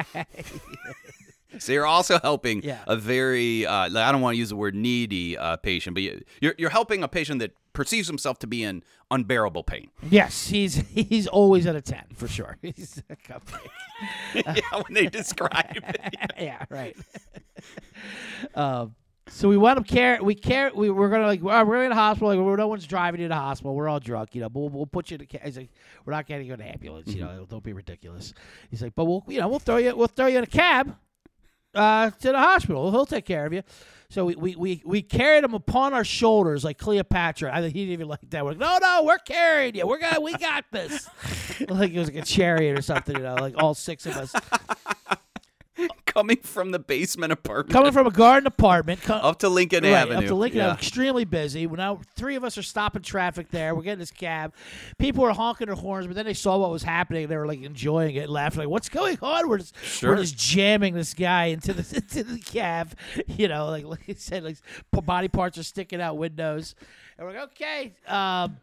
So you're also helping Yeah. a very, uh, I don't want to use the word needy uh, patient, but you- you're, you're helping a patient that perceives himself to be in unbearable pain. Yes, he's he's always at a ten for sure. He's a cupcake. yeah, when they describe it. yeah, right. um, so we wound up care. We care. We were gonna like. "All right, we're in the hospital. Like, no one's driving you to the hospital. We're all drunk, you know. But we'll, we'll put you in. ca- He's like, we're not getting you an ambulance. You know, don't be ridiculous. He's like, but we'll, you know, we'll throw you. We'll throw you in a cab uh, to the hospital. He'll take care of you. So we, we, we, we carried him upon our shoulders like Cleopatra. I think he didn't even like that. We're like, no, no, we're carrying you. We're gonna, we got this. like it was like a chariot or something, you know, like all six of us Coming from the basement apartment coming from a garden apartment. Co- up to Lincoln Right, Avenue. up to Lincoln yeah. Avenue, extremely busy. Well, now three of us are stopping traffic there. We're getting this cab. People were honking their horns, but then they saw what was happening. They were like enjoying it, laughing, like, "What's going on?" We're just Sure. we're just jamming this guy into the into the cab. You know, like like I said, like body parts are sticking out windows, and we're like, "Okay." Um,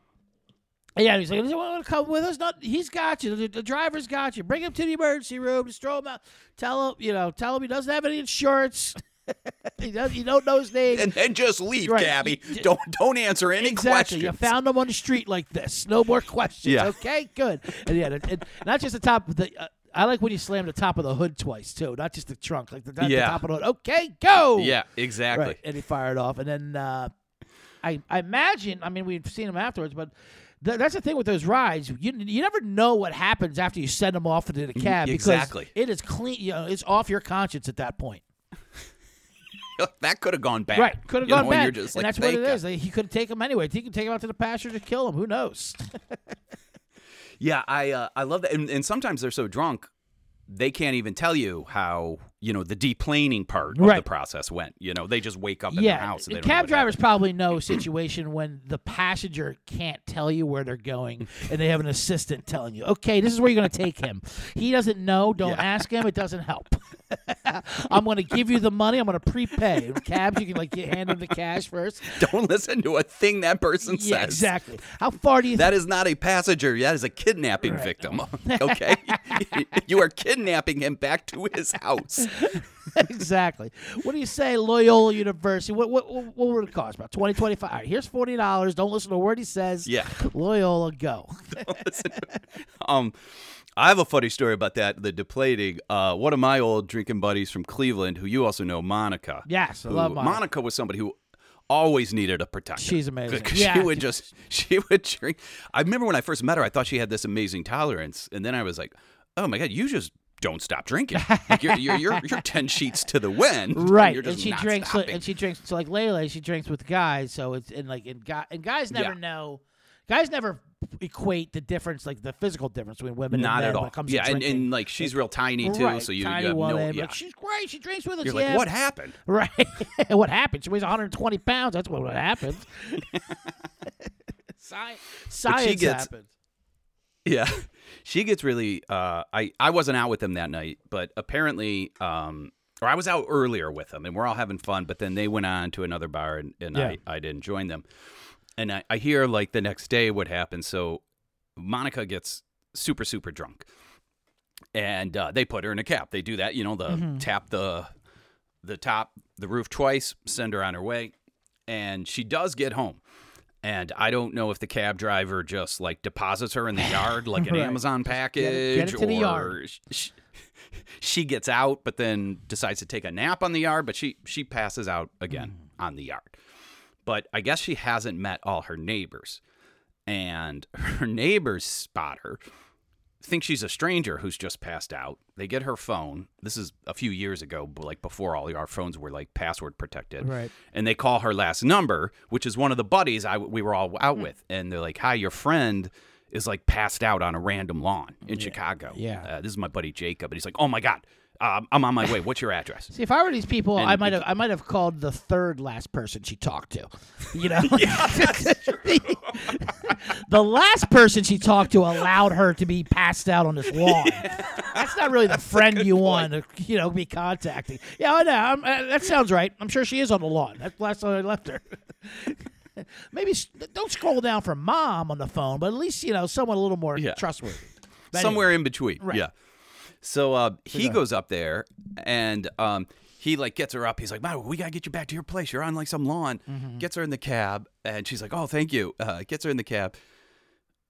yeah, he's like, "Does anyone want to come with us?" Not, he's got you. The, the driver's got you. Bring him to the emergency room. Just throw him out. Tell him, you know, tell him he doesn't have any insurance. he does. You don't know his name. and then just leave, Right. Gabby. Don't don't answer any Exactly. You found him on the street like this. No more questions. Yeah. Okay. Good. And yeah, and, and not just the top of the. Uh, I like when you slam the top of the hood twice too, not just the trunk, like the Yeah. top of the hood. Okay, go. yeah, exactly. Right. And he fired off, and then uh, I I imagine. I mean, we've seen him afterwards, but. Th- That's the thing with those rides. You you never know what happens after you send them off into the cab. because exactly. It is clean. You know, it's off your conscience at that point. that could have gone bad. Right. Could have know, gone and bad. You're just and that's what "Thank it God." is. Like, he could take him anyway. He could take him out to the pasture to kill him. Who knows? Yeah, I uh, I love that, and, and sometimes they're so drunk they can't even tell you how you know the deplaning part of the process went. You know, they just wake up in yeah, their house. And they know cab drivers probably know a situation when the passenger can't tell you where they're going, and they have an assistant telling you, "Okay, this is where you're going to take him." He doesn't know. Don't ask him. It doesn't help. I'm going to give you the money. I'm going to prepay. In cabs, you can like hand them the cash first. Don't listen to a thing that person Yeah, says. exactly. How far do you? That is not a passenger. That is a kidnapping victim. Okay, you are kidnapping him back to his house. exactly. What do you say, Loyola University? What what what, what would it cost? About twenty twenty five. All right, here's forty dollars. Don't listen to a word he says. Yeah. Loyola, go. Um, I have a funny story about that. The deplating. Uh, one of my old drinking buddies from Cleveland, who you also know, Monica. Yes, I who- love Monica. was somebody who always needed a protector. She's amazing. Yeah. She would just she would drink. I remember when I first met her, I thought she had this amazing tolerance, and then I was like, oh my god, you just don't stop drinking. Like you're, you're you're you're ten sheets to the wind. right You're and she drinks stopping. and she drinks so like Layla she drinks with guys so it's and like and, guy, and guys never Yeah. know guys never equate the difference like the physical difference between women and not men at all. when it comes yeah, to and, drinking. and like she's real tiny too, right, so you, tiny you have woman, no. but Yeah. she's great she drinks with us You're yeah. like, what happened? right what happened she weighs 120 pounds that's what happened. happen Sci- science gets- happened Yeah. She gets really uh I I wasn't out with them that night, but apparently um or I was out earlier with them and we're all having fun, but then they went on to another bar and, and Yeah. I, I didn't join them. And I, I hear like the next day what happened. So Monica gets super, super drunk. And uh, they put her in a cab. They do that, you know, the Mm-hmm. tap the the top, the roof twice, send her on her way. And she does get home. And I don't know if the cab driver just like deposits her in the yard like an Right. Amazon get it- package get it to the or yard. sh- she gets out but then decides to take a nap on the yard, but she she passes out again Mm. on the yard. But I guess she hasn't met all her neighbors. And her neighbors spot her think she's a stranger who's just passed out. They get her phone. This is a few years ago, like before all our phones were like password protected. Right. And they call her last number, which is one of the buddies I we were all out with, and they're like, "Hi, your friend." Is like passed out on a random lawn in Chicago. yeah. uh, this is my buddy Jacob, and he's like, "Oh my god, um, I'm on my way. What's your address?" See, if I were these people, And I might it- have I might have called the third last person she talked to. You know, the last person she talked to allowed her to be passed out on this lawn. That's not really the friend you want to, you know, be contacting. Yeah, I know. I'm, uh, that sounds right. I'm sure she is on the lawn. That's the last time I left her. Maybe s- don't scroll down for mom on the phone, but at least you know someone a little more Yeah. trustworthy. But somewhere anyway. in between. Right. Yeah. So uh, he goes up there and um, he like gets her up. He's like, "Man, we gotta get you back to your place. You're on like some lawn." Mm-hmm. Gets her in the cab, and she's like, "Oh, thank you." Uh, gets her in the cab,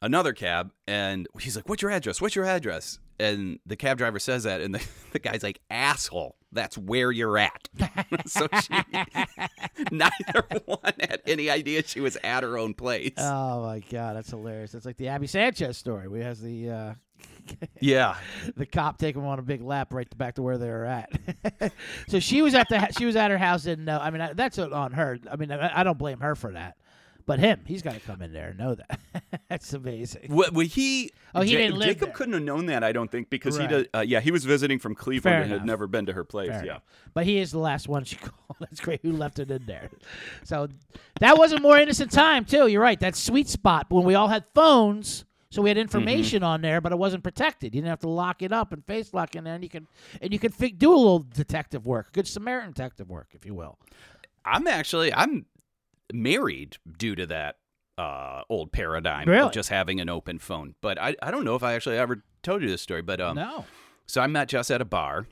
another cab, and he's like, "What's your address? What's your address?" And the cab driver says that, and the, the guy's like, "Asshole, that's where you're at." so she, neither one had any idea she was at her own place. Oh my god, that's hilarious. That's like the Abby Sanchez story. We has the uh, yeah. the cop take them on a big lap right back to where they were at. so she was at the she was at her house and know. I mean I- that's on her. I mean I, I don't blame her for that, but him he's got to come in there and know that. that's amazing. What, he? Oh, he didn't live Jacob there. couldn't have known that. I don't think because Right. he does. Uh, yeah, he was visiting from Cleveland Fair and had never been to her place. Fair yeah. enough. But he is the last one she called. That's great. Who left it in there? So that was a more innocent time too. You're right. That sweet spot when we all had phones, so we had information Mm-hmm. on there, but it wasn't protected. You didn't have to lock it up and face lock in there, and you can and you could do a little detective work, good Samaritan detective work, if you will. I'm actually I'm married due to that uh, old paradigm Really? of just having an open phone. But I I don't know if I actually ever told you this story. But um, no. so I met Jess at a bar,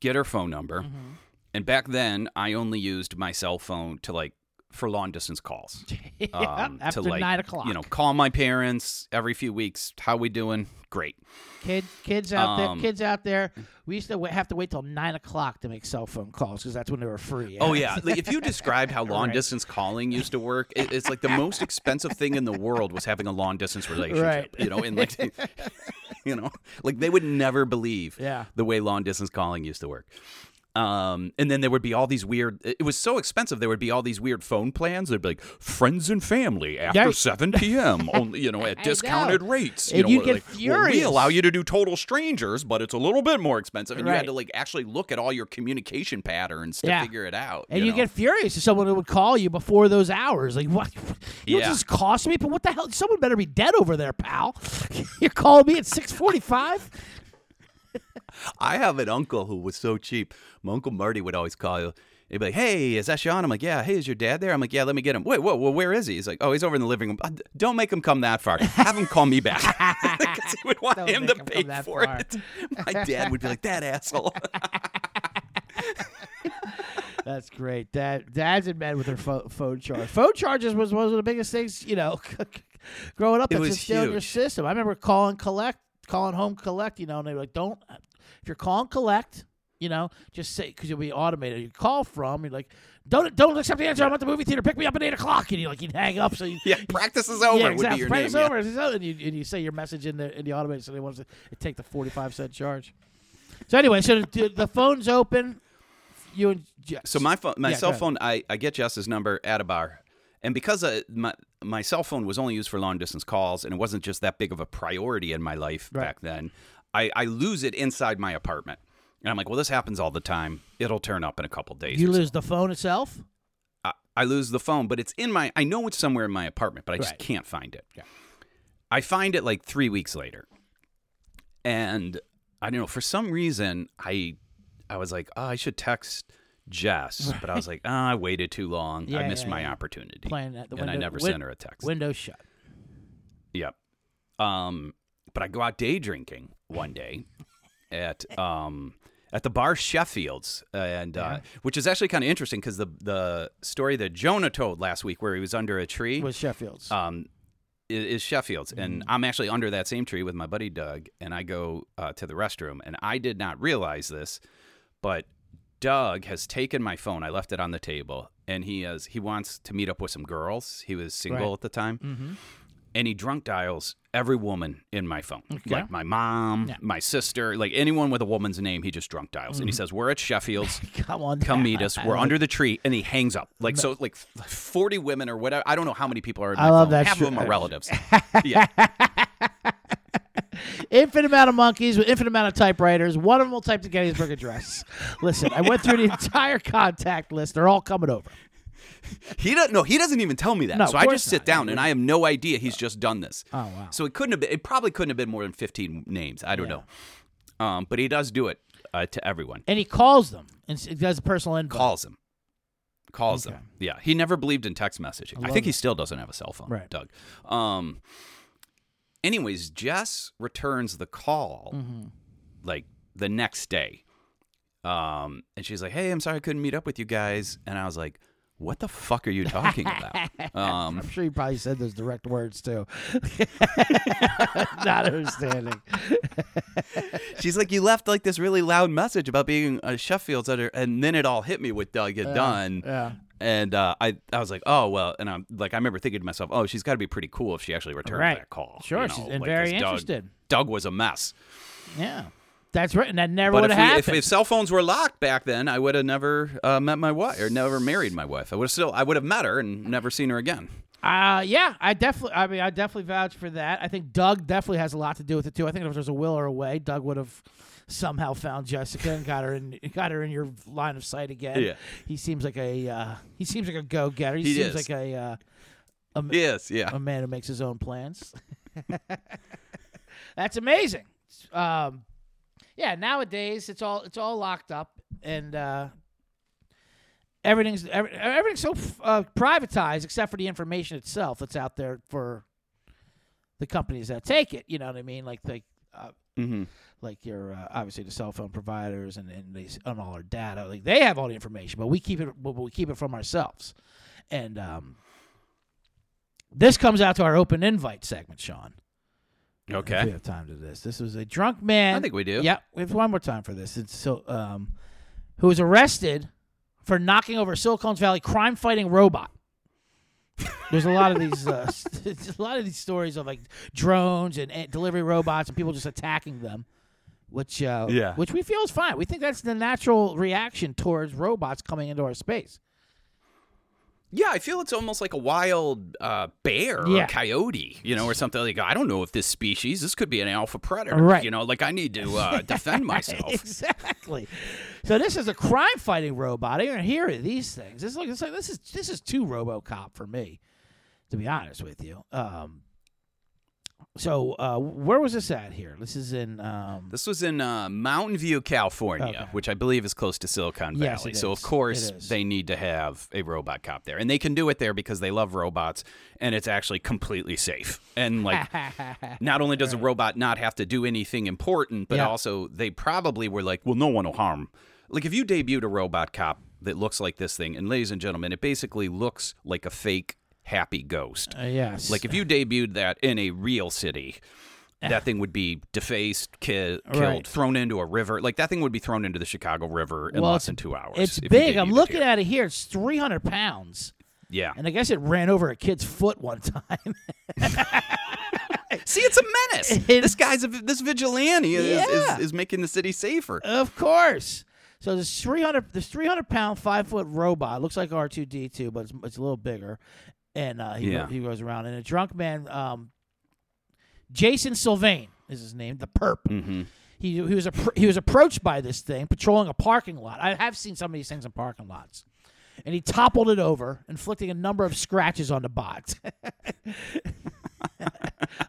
get her phone number, Mm-hmm. and back then I only used my cell phone to like for long distance calls. um, After to like nine o'clock. you know call my parents every few weeks. How we doing? Great. Kid, kids out Um, there, kids out there. We used to have to wait till nine o'clock to make cell phone calls because that's when they were free. Oh yeah, like, if you described how long Right. distance calling used to work, it, it's like the most expensive thing in the world was having a long distance relationship. Right. You know, and like, you know, like they would never believe Yeah. the way long distance calling used to work. Um, and then there would be all these weird. It was so expensive. There would be all these weird phone plans. They'd be like friends and family after seven p.m. only, you know, at discounted know. rates. You And know, you'd get like, well, we allow you to do total strangers, but it's a little bit more expensive, and you had to like actually look at all your communication patterns to Yeah. figure it out. And you, know? get furious if someone would call you before those hours. Like, what? You Yeah. this cost me? But what the hell? Someone better be dead over there, pal. You're calling me at 645? I have an uncle who was so cheap. My uncle Marty would always call you. He'd be like, "Hey, is that Sean?" I'm like, "Yeah." Hey, is your dad there? I'm like, "Yeah." Let me get him. Wait, whoa, well, where is he? He's like, "Oh, he's over in the living room." "Uh, Don't make him come that far. Have him call me back because he would want Don't him to him pay for far. it. My dad would be like, "That asshole." That's great. Dad, dads and men with their pho- phone charge. Phone charges was one of the biggest things, you know, growing up. It That's was instilled in your system. I remember calling collect, calling home collect, you know, and they're like, don't, if you're calling collect, You know, just say because you'll be automated. You call from, you're like, don't don't accept the answer. I'm at the movie theater. Pick me up at eight o'clock, and you like you hang up. So you, Yeah, practice is over. yeah, would exactly. be your Practice name. over. Over, And, you, and you say your message in the in the automated, so they want to take the forty five cent charge. So anyway, so the, the phone's open. You and Jess. So my phone, my Yeah, cell phone, I, I get Jess's number at a bar, and because uh, my my cell phone was only used for long distance calls, and it wasn't just that big of a priority in my life Right. back then, I, I lose it inside my apartment, and I'm like, well, this happens all the time. It'll turn up in a couple days. you lose the phone itself. I, I lose the phone, but it's in my. I know it's somewhere in my apartment, but I just Right. can't find it. Yeah. I find it like three weeks later, and I don't know for some reason I I was like, oh, I should text Jess, but I was like, oh, I waited too long. Yeah, I missed yeah, my yeah. opportunity, Playing that the window, and I never win- sent her a text. Window shut. Yep. Um, but I go out day drinking one day at um at the bar Sheffield's, and uh, which is actually kind of interesting because the the story that Jonah told last week, where he was under a tree, Was Sheffield's. um, is Sheffield's, and I'm actually under that same tree with my buddy Doug, and I go uh, to the restroom, and I did not realize this, but Doug has taken my phone. I left it on the table, and he has he wants to meet up with some girls. He was single Right. at the time, mm-hmm. and he drunk dials every woman in my phone, Okay. like my mom, Yeah. my sister, like anyone with a woman's name. He just drunk dials, and he says, "We're at Sheffield's." Come on, Come meet us. We're under the tree, and he hangs up. Like so, like forty women or whatever. I don't know how many people are. In I love phone. that Half str- of them are relatives. yeah, infinite amount of monkeys with infinite amount of typewriters. One of them will type the Gettysburg Address. Listen, I went through the entire contact list. They're all coming over. he doesn't. No, he doesn't even tell me that. No, so I just sit not. down, and I have no idea he's just done this. Oh wow. So it couldn't have been. It probably couldn't have been more than fifteen names. I don't Yeah. know. Um, but he does do it uh, to everyone. And he calls them and does a personal invite. Calls him. Calls Okay. them. Yeah. He never believed in text messaging. I, love think he still doesn't have a cell phone. Right. Doug. Um. Anyways, Jess returns the call Mhm. like the next day. Um, and she's like, "Hey, I'm sorry I couldn't meet up with you guys." And I was like, "What the fuck are you talking about?" um, I'm sure you probably said those direct words too. Not understanding. she's like, "You left like this really loud message about being a Sheffield's under," and then it all hit me with Doug had done. Yeah. And uh, I, I was like, oh well, and I'm like, I remember thinking to myself, oh, she's got to be pretty cool if she actually returned Right. that call. Sure, you she's- know, and like, very 'cause Doug- interested. Doug was a mess. Yeah. That's right. And that never But would if, have we, if, happened. if cell phones were locked back then, I would have never uh, met my wife or never married my wife. I would have still, I would have met her and never seen her again. Uh yeah, I definitely. I mean, I definitely vouch for that. I think Doug definitely has a lot to do with it too. I think if there's a will or a way, Doug would have somehow found Jessica and got her in, got her in your line of sight again. Yeah. he seems like a uh, he seems like a go getter. He, He seems is. like a uh, a, Yes, yeah. a man who makes his own plans. That's amazing. Um, yeah, nowadays it's all it's all locked up and uh, everything's every, everything's so uh, privatized except for the information itself that's out there for the companies that take it. You know what I mean? Like like uh, hmm like your uh, obviously the cell phone providers and and they and all our data. Like they have all the information, but we keep it but we keep it from ourselves. And um, this comes out to our open invite segment, Sean. If we have time to this. This was a drunk man. I think we do. Yeah, We have one more time for this. It's so um, who was arrested for knocking over Silicon Valley crime-fighting robot. There's a lot of these, uh, a lot of these stories of like drones and, and delivery robots and people just attacking them, which uh, Yeah. which we feel is fine. We think that's the natural reaction towards robots coming into our space. Yeah, I feel it's almost like a wild uh, bear Yeah. or coyote, you know, or something like. I don't know if this species. This could be an alpha predator, Right. You know, like I need to uh, defend myself. exactly. So this is a crime-fighting robot. Don't hear these things. This is it's like this is this is too RoboCop for me, to be honest with you. Um, so uh, where was this at here? This is in um, This was in uh, Mountain View, California, Okay. which I believe is close to Silicon Valley. Yes, it so of course they need to have a robot cop there, and they can do it there because they love robots, and it's actually completely safe. And like, not only does a robot not have to do anything important, but Yeah. also they probably were like, well, no one will harm. Like if you debuted a robot cop that looks like this thing, and ladies and gentlemen, it basically looks like a fake happy ghost. Uh, yes. Like if you debuted that in a real city, that thing would be defaced, ki- killed, Right. thrown into a river. Like that thing would be thrown into the Chicago River in Well, less than two hours. It's big. I'm it looking at it here. It's 300 pounds, Yeah. and I guess it ran over a kid's foot one time. See, it's a menace. It's- this guy's a, this vigilante is, Yeah. is, is making the city safer. Of course. So this 300, this 300 pound, five foot robot looks like R2D2, but it's, it's a little bigger, and uh, he, Yeah. he goes around. And a drunk man, um, Jason Sylvain is his name, the perp. hmm He he was appro- he was approached by this thing patrolling a parking lot. I have seen some of these things in parking lots. And he toppled it over, inflicting a number of scratches on the bot.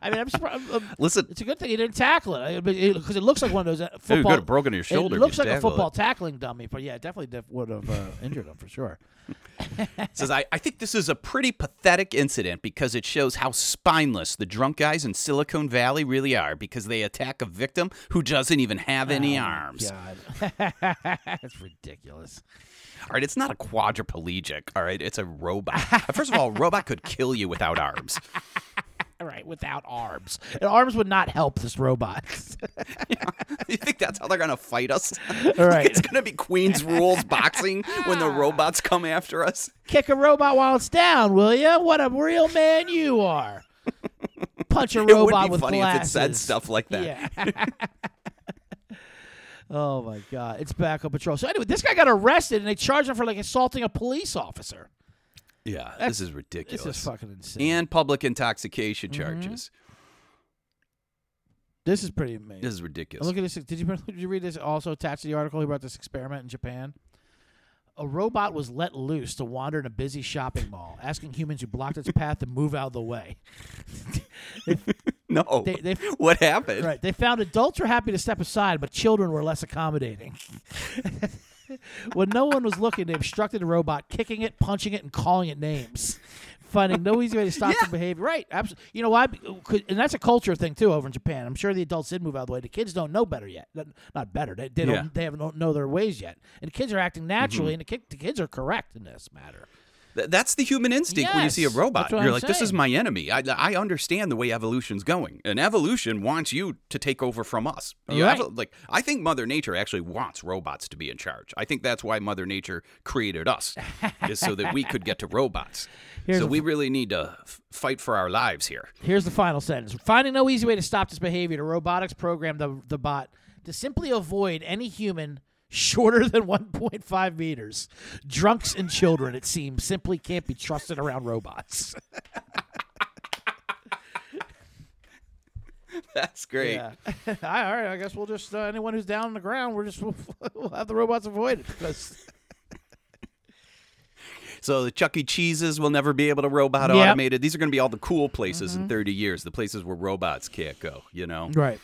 I mean, I'm surprised. I'm- Listen, it's a good thing he didn't tackle it because it, looks like one of those uh, you football. could have broken your shoulder. It looks like a football it. tackling dummy, but yeah, it definitely def- would have uh, injured him for sure. says I, I think this is a pretty pathetic incident because it shows how spineless the drunk guys in Silicon Valley really are because they attack a victim who doesn't even have any Oh, arms. God, that's ridiculous. All right, it's not a quadriplegic. All right, it's a robot. First of all, a robot could kill you without arms. Right, without arms, and arms would not help this robot. You think that's how they're gonna fight us? All right. it's gonna be Queen's rules boxing when the robots come after us. Kick a robot while it's down, will you? What a real man you are. Punch a robot It would be funny glasses. if it said stuff like that. Yeah. oh my god, it's backup patrol. So anyway, this guy got arrested and they charged him for like assaulting a police officer. Yeah, That's- this is ridiculous. This is fucking insane. and public intoxication Mm-hmm. charges. this is pretty amazing. This is ridiculous. Look at this. Did you did you read this? Also attached to the article about this experiment in Japan. A robot was let loose to wander in a busy shopping mall, asking humans who blocked its path to move out of the way. no, They- they- what happened? Right. They found adults were happy to step aside, but children were less accommodating. When no one was looking, they obstructed the robot, kicking it, punching it, and calling it names. Finding no easy way to stop the behavior. Right. Absolutely. You know why? And that's a culture thing too over in Japan. I'm sure the adults did move out of the way. The kids don't know better yet. Not- Not better. They, they Yeah. don't. They haven't don't know their ways yet. And the kids are acting mm-hmm. naturally, and the, kid, the kids are correct in this matter. Th- That's the human instinct when you see a robot. You're I'm like, this is my enemy. I, I understand the way evolution's going. And evolution wants you to take over from us. You Right. have- like, I think Mother Nature actually wants robots to be in charge. I think that's why Mother Nature created us, is so that we could get to robots. Here's so we really need to f- fight for our lives here. Here's the final sentence. Finding no easy way to stop this behavior, the robotics programmed the, the bot to simply avoid any human shorter than 1.5 meters. Drunks and children, it seems, simply can't be trusted around robots. That's great. Yeah. All right, I guess we'll just, uh, anyone who's down on the ground, we're just, we'll, we'll have the robots avoid it. Because, So the Chuck E. Cheeses will never be able to robot Yep. Mm-hmm. automated. These are going to be all the cool places in 30 years, the places where robots can't go, you know? right.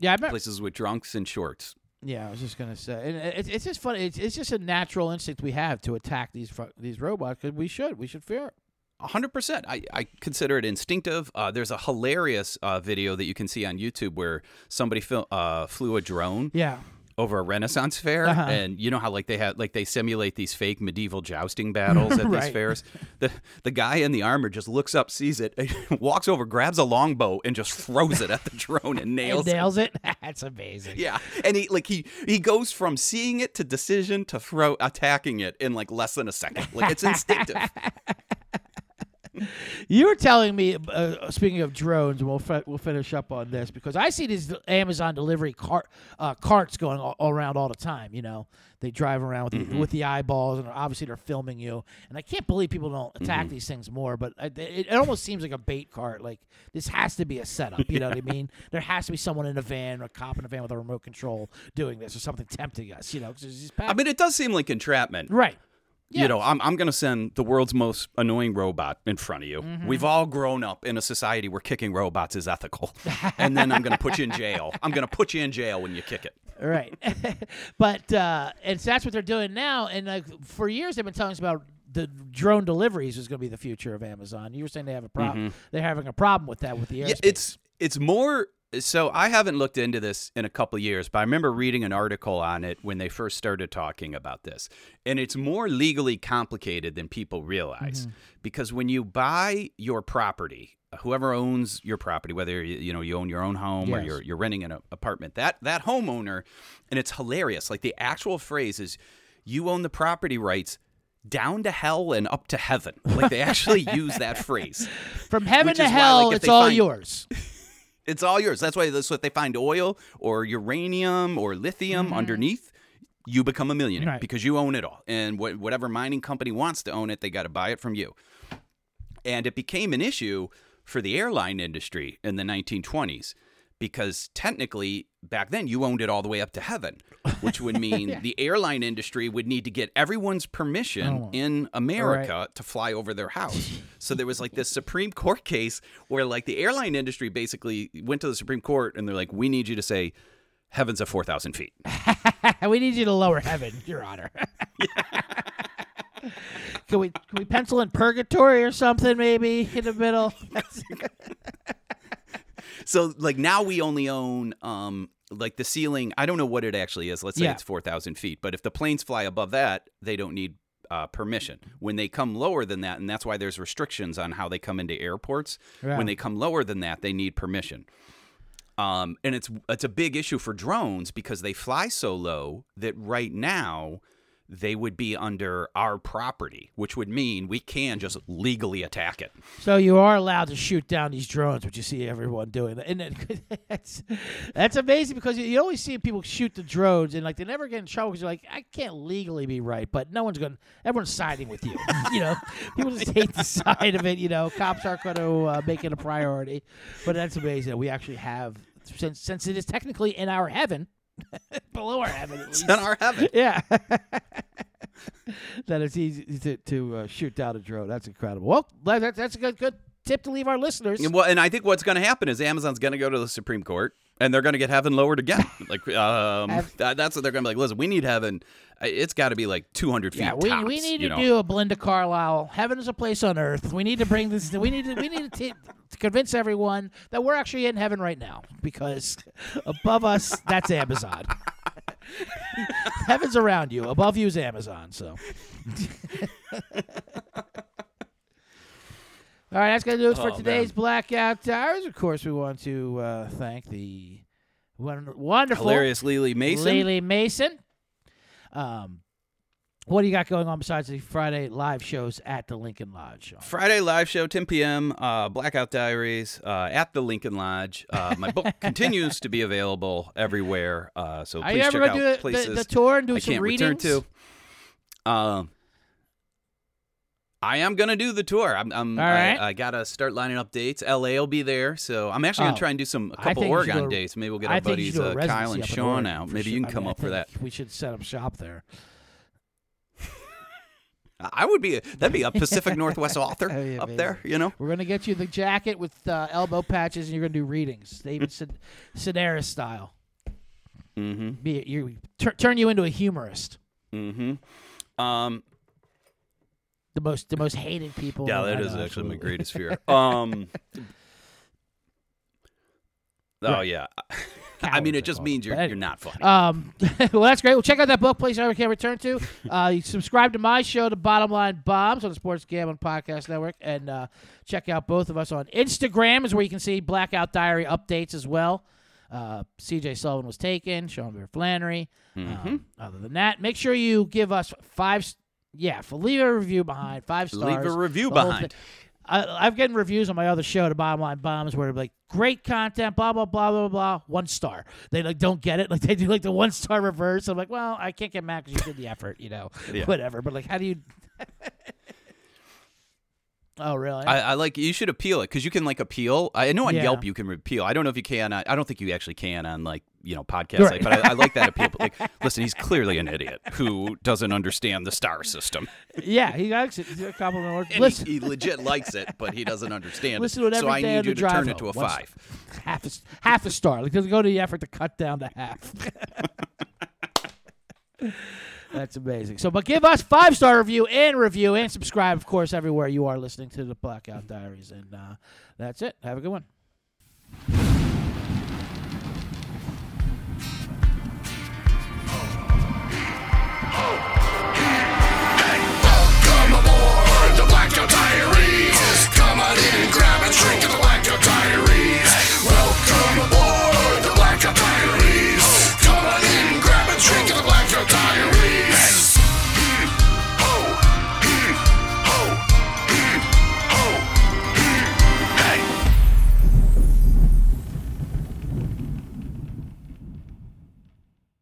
Yeah, I bet. Places with drunks and shorts. Yeah, I was just gonna say, and it's, it's just funny. It's, it's just a natural instinct we have to attack these fu- these robots because we should. We should fear hundred percent. I, I consider it instinctive. Uh, there's a hilarious uh, video that you can see on YouTube where somebody fil- uh, flew a drone Yeah. Over a Renaissance fair, Uh-huh. and you know how like they had like they simulate these fake medieval jousting battles at these fairs. The the guy in the armor just looks up, sees it, walks over, grabs a longbow, and just throws it at the drone and And nails it. nails it. That's amazing. Yeah, and he like he he goes from seeing it to decision to throw attacking it in like less than a second. Like it's instinctive. You were telling me, uh, speaking of drones, and we'll fi- we'll finish up on this because I see these Amazon delivery cart uh, carts going all, all around all the time. You know, they drive around with the, Mm-hmm. with the eyeballs, and obviously they're filming you. And I can't believe people don't attack Mm-hmm. these things more. But I, it, it almost seems like a bait cart. Like this has to be a setup. You know what I mean? There has to be someone in a van, or a cop in a van with a remote control doing this, or something tempting us. You know, 'cause it's these I mean, it does seem like entrapment. right. You know, I'm, I'm going to send the world's most annoying robot in front of you. Mm-hmm. We've all grown up in a society where kicking robots is ethical. and then I'm going to put you in jail. I'm going to put you in jail when you kick it. right but uh and so that's what they're doing now and like for years they've been telling us about the drone deliveries is going to be the future of amazon you were saying they have a problem they're having a problem with that with the airspace Mm-hmm. Yeah, it's it's more So I haven't looked into this in a couple years, but I remember reading an article on it when they first started talking about this. And it's more legally complicated than people realize mm-hmm. because when you buy your property, whoever owns your property, whether you, know you own your own home or you're you're renting an apartment, that that homeowner, and it's hilarious. Like the actual phrase is, "You own the property rights." Down to hell and up to heaven. Like they actually use that phrase. From heaven to is why, hell, like, it's all find- yours. It's all yours. That's why that's what they find oil or uranium or lithium mm-hmm. underneath. You become a millionaire Right. because you own it all. And wh- whatever mining company wants to own it, they got to buy it from you. And it became an issue for the airline industry in the 1920s because technically back then you owned it all the way up to heaven, which would mean the airline industry would need to get everyone's permission in America to fly over their house. so there was like this Supreme Court case where like the airline industry basically went to the Supreme Court and they're like, we need you to say heaven's at 4,000 feet. we need you to lower heaven, Your Honor. can we can we pencil in purgatory or something maybe in the middle? So like now we only own um like the ceiling. I don't know what it actually is. Let's say Yeah. it's four thousand feet. But if the planes fly above that, they don't need uh, permission. When they come lower than that, and that's why there's restrictions on how they come into airports. Yeah. When they come lower than that, they need permission. Um, and it's it's a big issue for drones because they fly so low that right now they would be under our property, which would mean we can just legally attack it. So you are allowed to shoot down these drones, which you see everyone doing, and it, that's that's amazing because you, always see people shoot the drones and like they never get in trouble because you're like, I can't legally be right, but no one's going, everyone's siding with you. you know, people just hate the side of it. You know, cops aren't going to uh, make it a priority, but that's amazing. We actually have since since it is technically in our heaven, below our heaven at It's in our heaven. Yeah. that it's easy to, to uh, shoot down a drone. That's incredible. Well, that, that's a good good tip to leave our listeners. And Well, and I think what's going to happen is Amazon's going to go to the Supreme Court and they're going to get heaven lowered again. Like, um, that, that's what they're going to be like. Listen, we need heaven. It's got to be like 200 feet. Yeah, we, tops, we need to know? do a Belinda Carlisle. Heaven is a place on earth. We need to bring this. We need to. We need to, t- to convince everyone that we're actually in heaven right now because above us, that's Amazon. Heaven's around you. Above you is Amazon. So. All right, that's gonna do it for Oh, today's man. Blackout Towers. Of course, we want to uh, thank the wonderful Hilarious Lele Mason. Lele Mason. Um, what do you got going on besides the Friday live shows at the Lincoln Lodge? Sean? Friday live show, 10 p.m. Uh, Blackout Diaries uh, at the Lincoln Lodge. Uh, my book continues to be available everywhere. Uh, so please check out do the, places the, the tour and do I some can't readings? return to. Um, I am gonna do the tour. I'm, I'm All right. I, I gotta start lining up dates. LA will be there, so I'm actually Oh. gonna try and do some a couple think you should Oregon a- dates. Maybe we'll get our buddies should do a uh, Kyle and Sean out. Maybe sure. you can I come mean, I up for that. We should set up shop there. I would be that'd be a Pacific Northwest author Oh, yeah, up baby. there. You know. We're gonna get you the jacket with uh, elbow patches, and you're gonna do readings, David Sed- Sedaris style. Mm-hmm. Be you tur- turn you into a humorist. Mm-hmm. Um. The most the most hated people. Yeah, that is know, actually my greatest fear. Um. Oh yeah. I mean, it just means you're anyway. you're not funny. Um, well, that's great. Well, check out that book, Place I Can Return to. Uh, you subscribe to my show, The Bottom Line Bombs, on the Sports Gambling Podcast Network, and uh, check out both of us on Instagram, is where you can see Blackout Diary updates as well. Uh, CJ Sullivan was taken, Sean Bear Flannery. Um, other than that, make sure you give us five. Yeah, for leave a review behind five stars. Leave a review behind. I, I've gotten reviews on my other show, The Bottom Line Bombs, where they're like, great content, blah, blah, blah, blah, blah, one star. They like don't get it. Like they do like the one star reverse. I'm like, well, I can't get mad because you did the effort, you know, Yeah. whatever. But like, how do you. oh, really? I, I like you should appeal it because you can like appeal. I know on Yeah. Yelp you can appeal. I don't know if you can. On, I don't think you actually can on like you know podcast. Right. Like, but I, I like that appeal. But like, listen, he's clearly an idiot who doesn't understand the star system. yeah, he likes it. He's a compliment. word. And Listen, he, he legit likes it, but he doesn't understand Listen it. to it so I need you to turn it to a five. half a, half a star. Like, doesn't go to the effort to cut down to half. That's amazing. So, but give us five star review and review and subscribe, of course, everywhere you are listening to the Blackout Diaries. And uh, that's it. Have a good one. Come on in, grab a drink.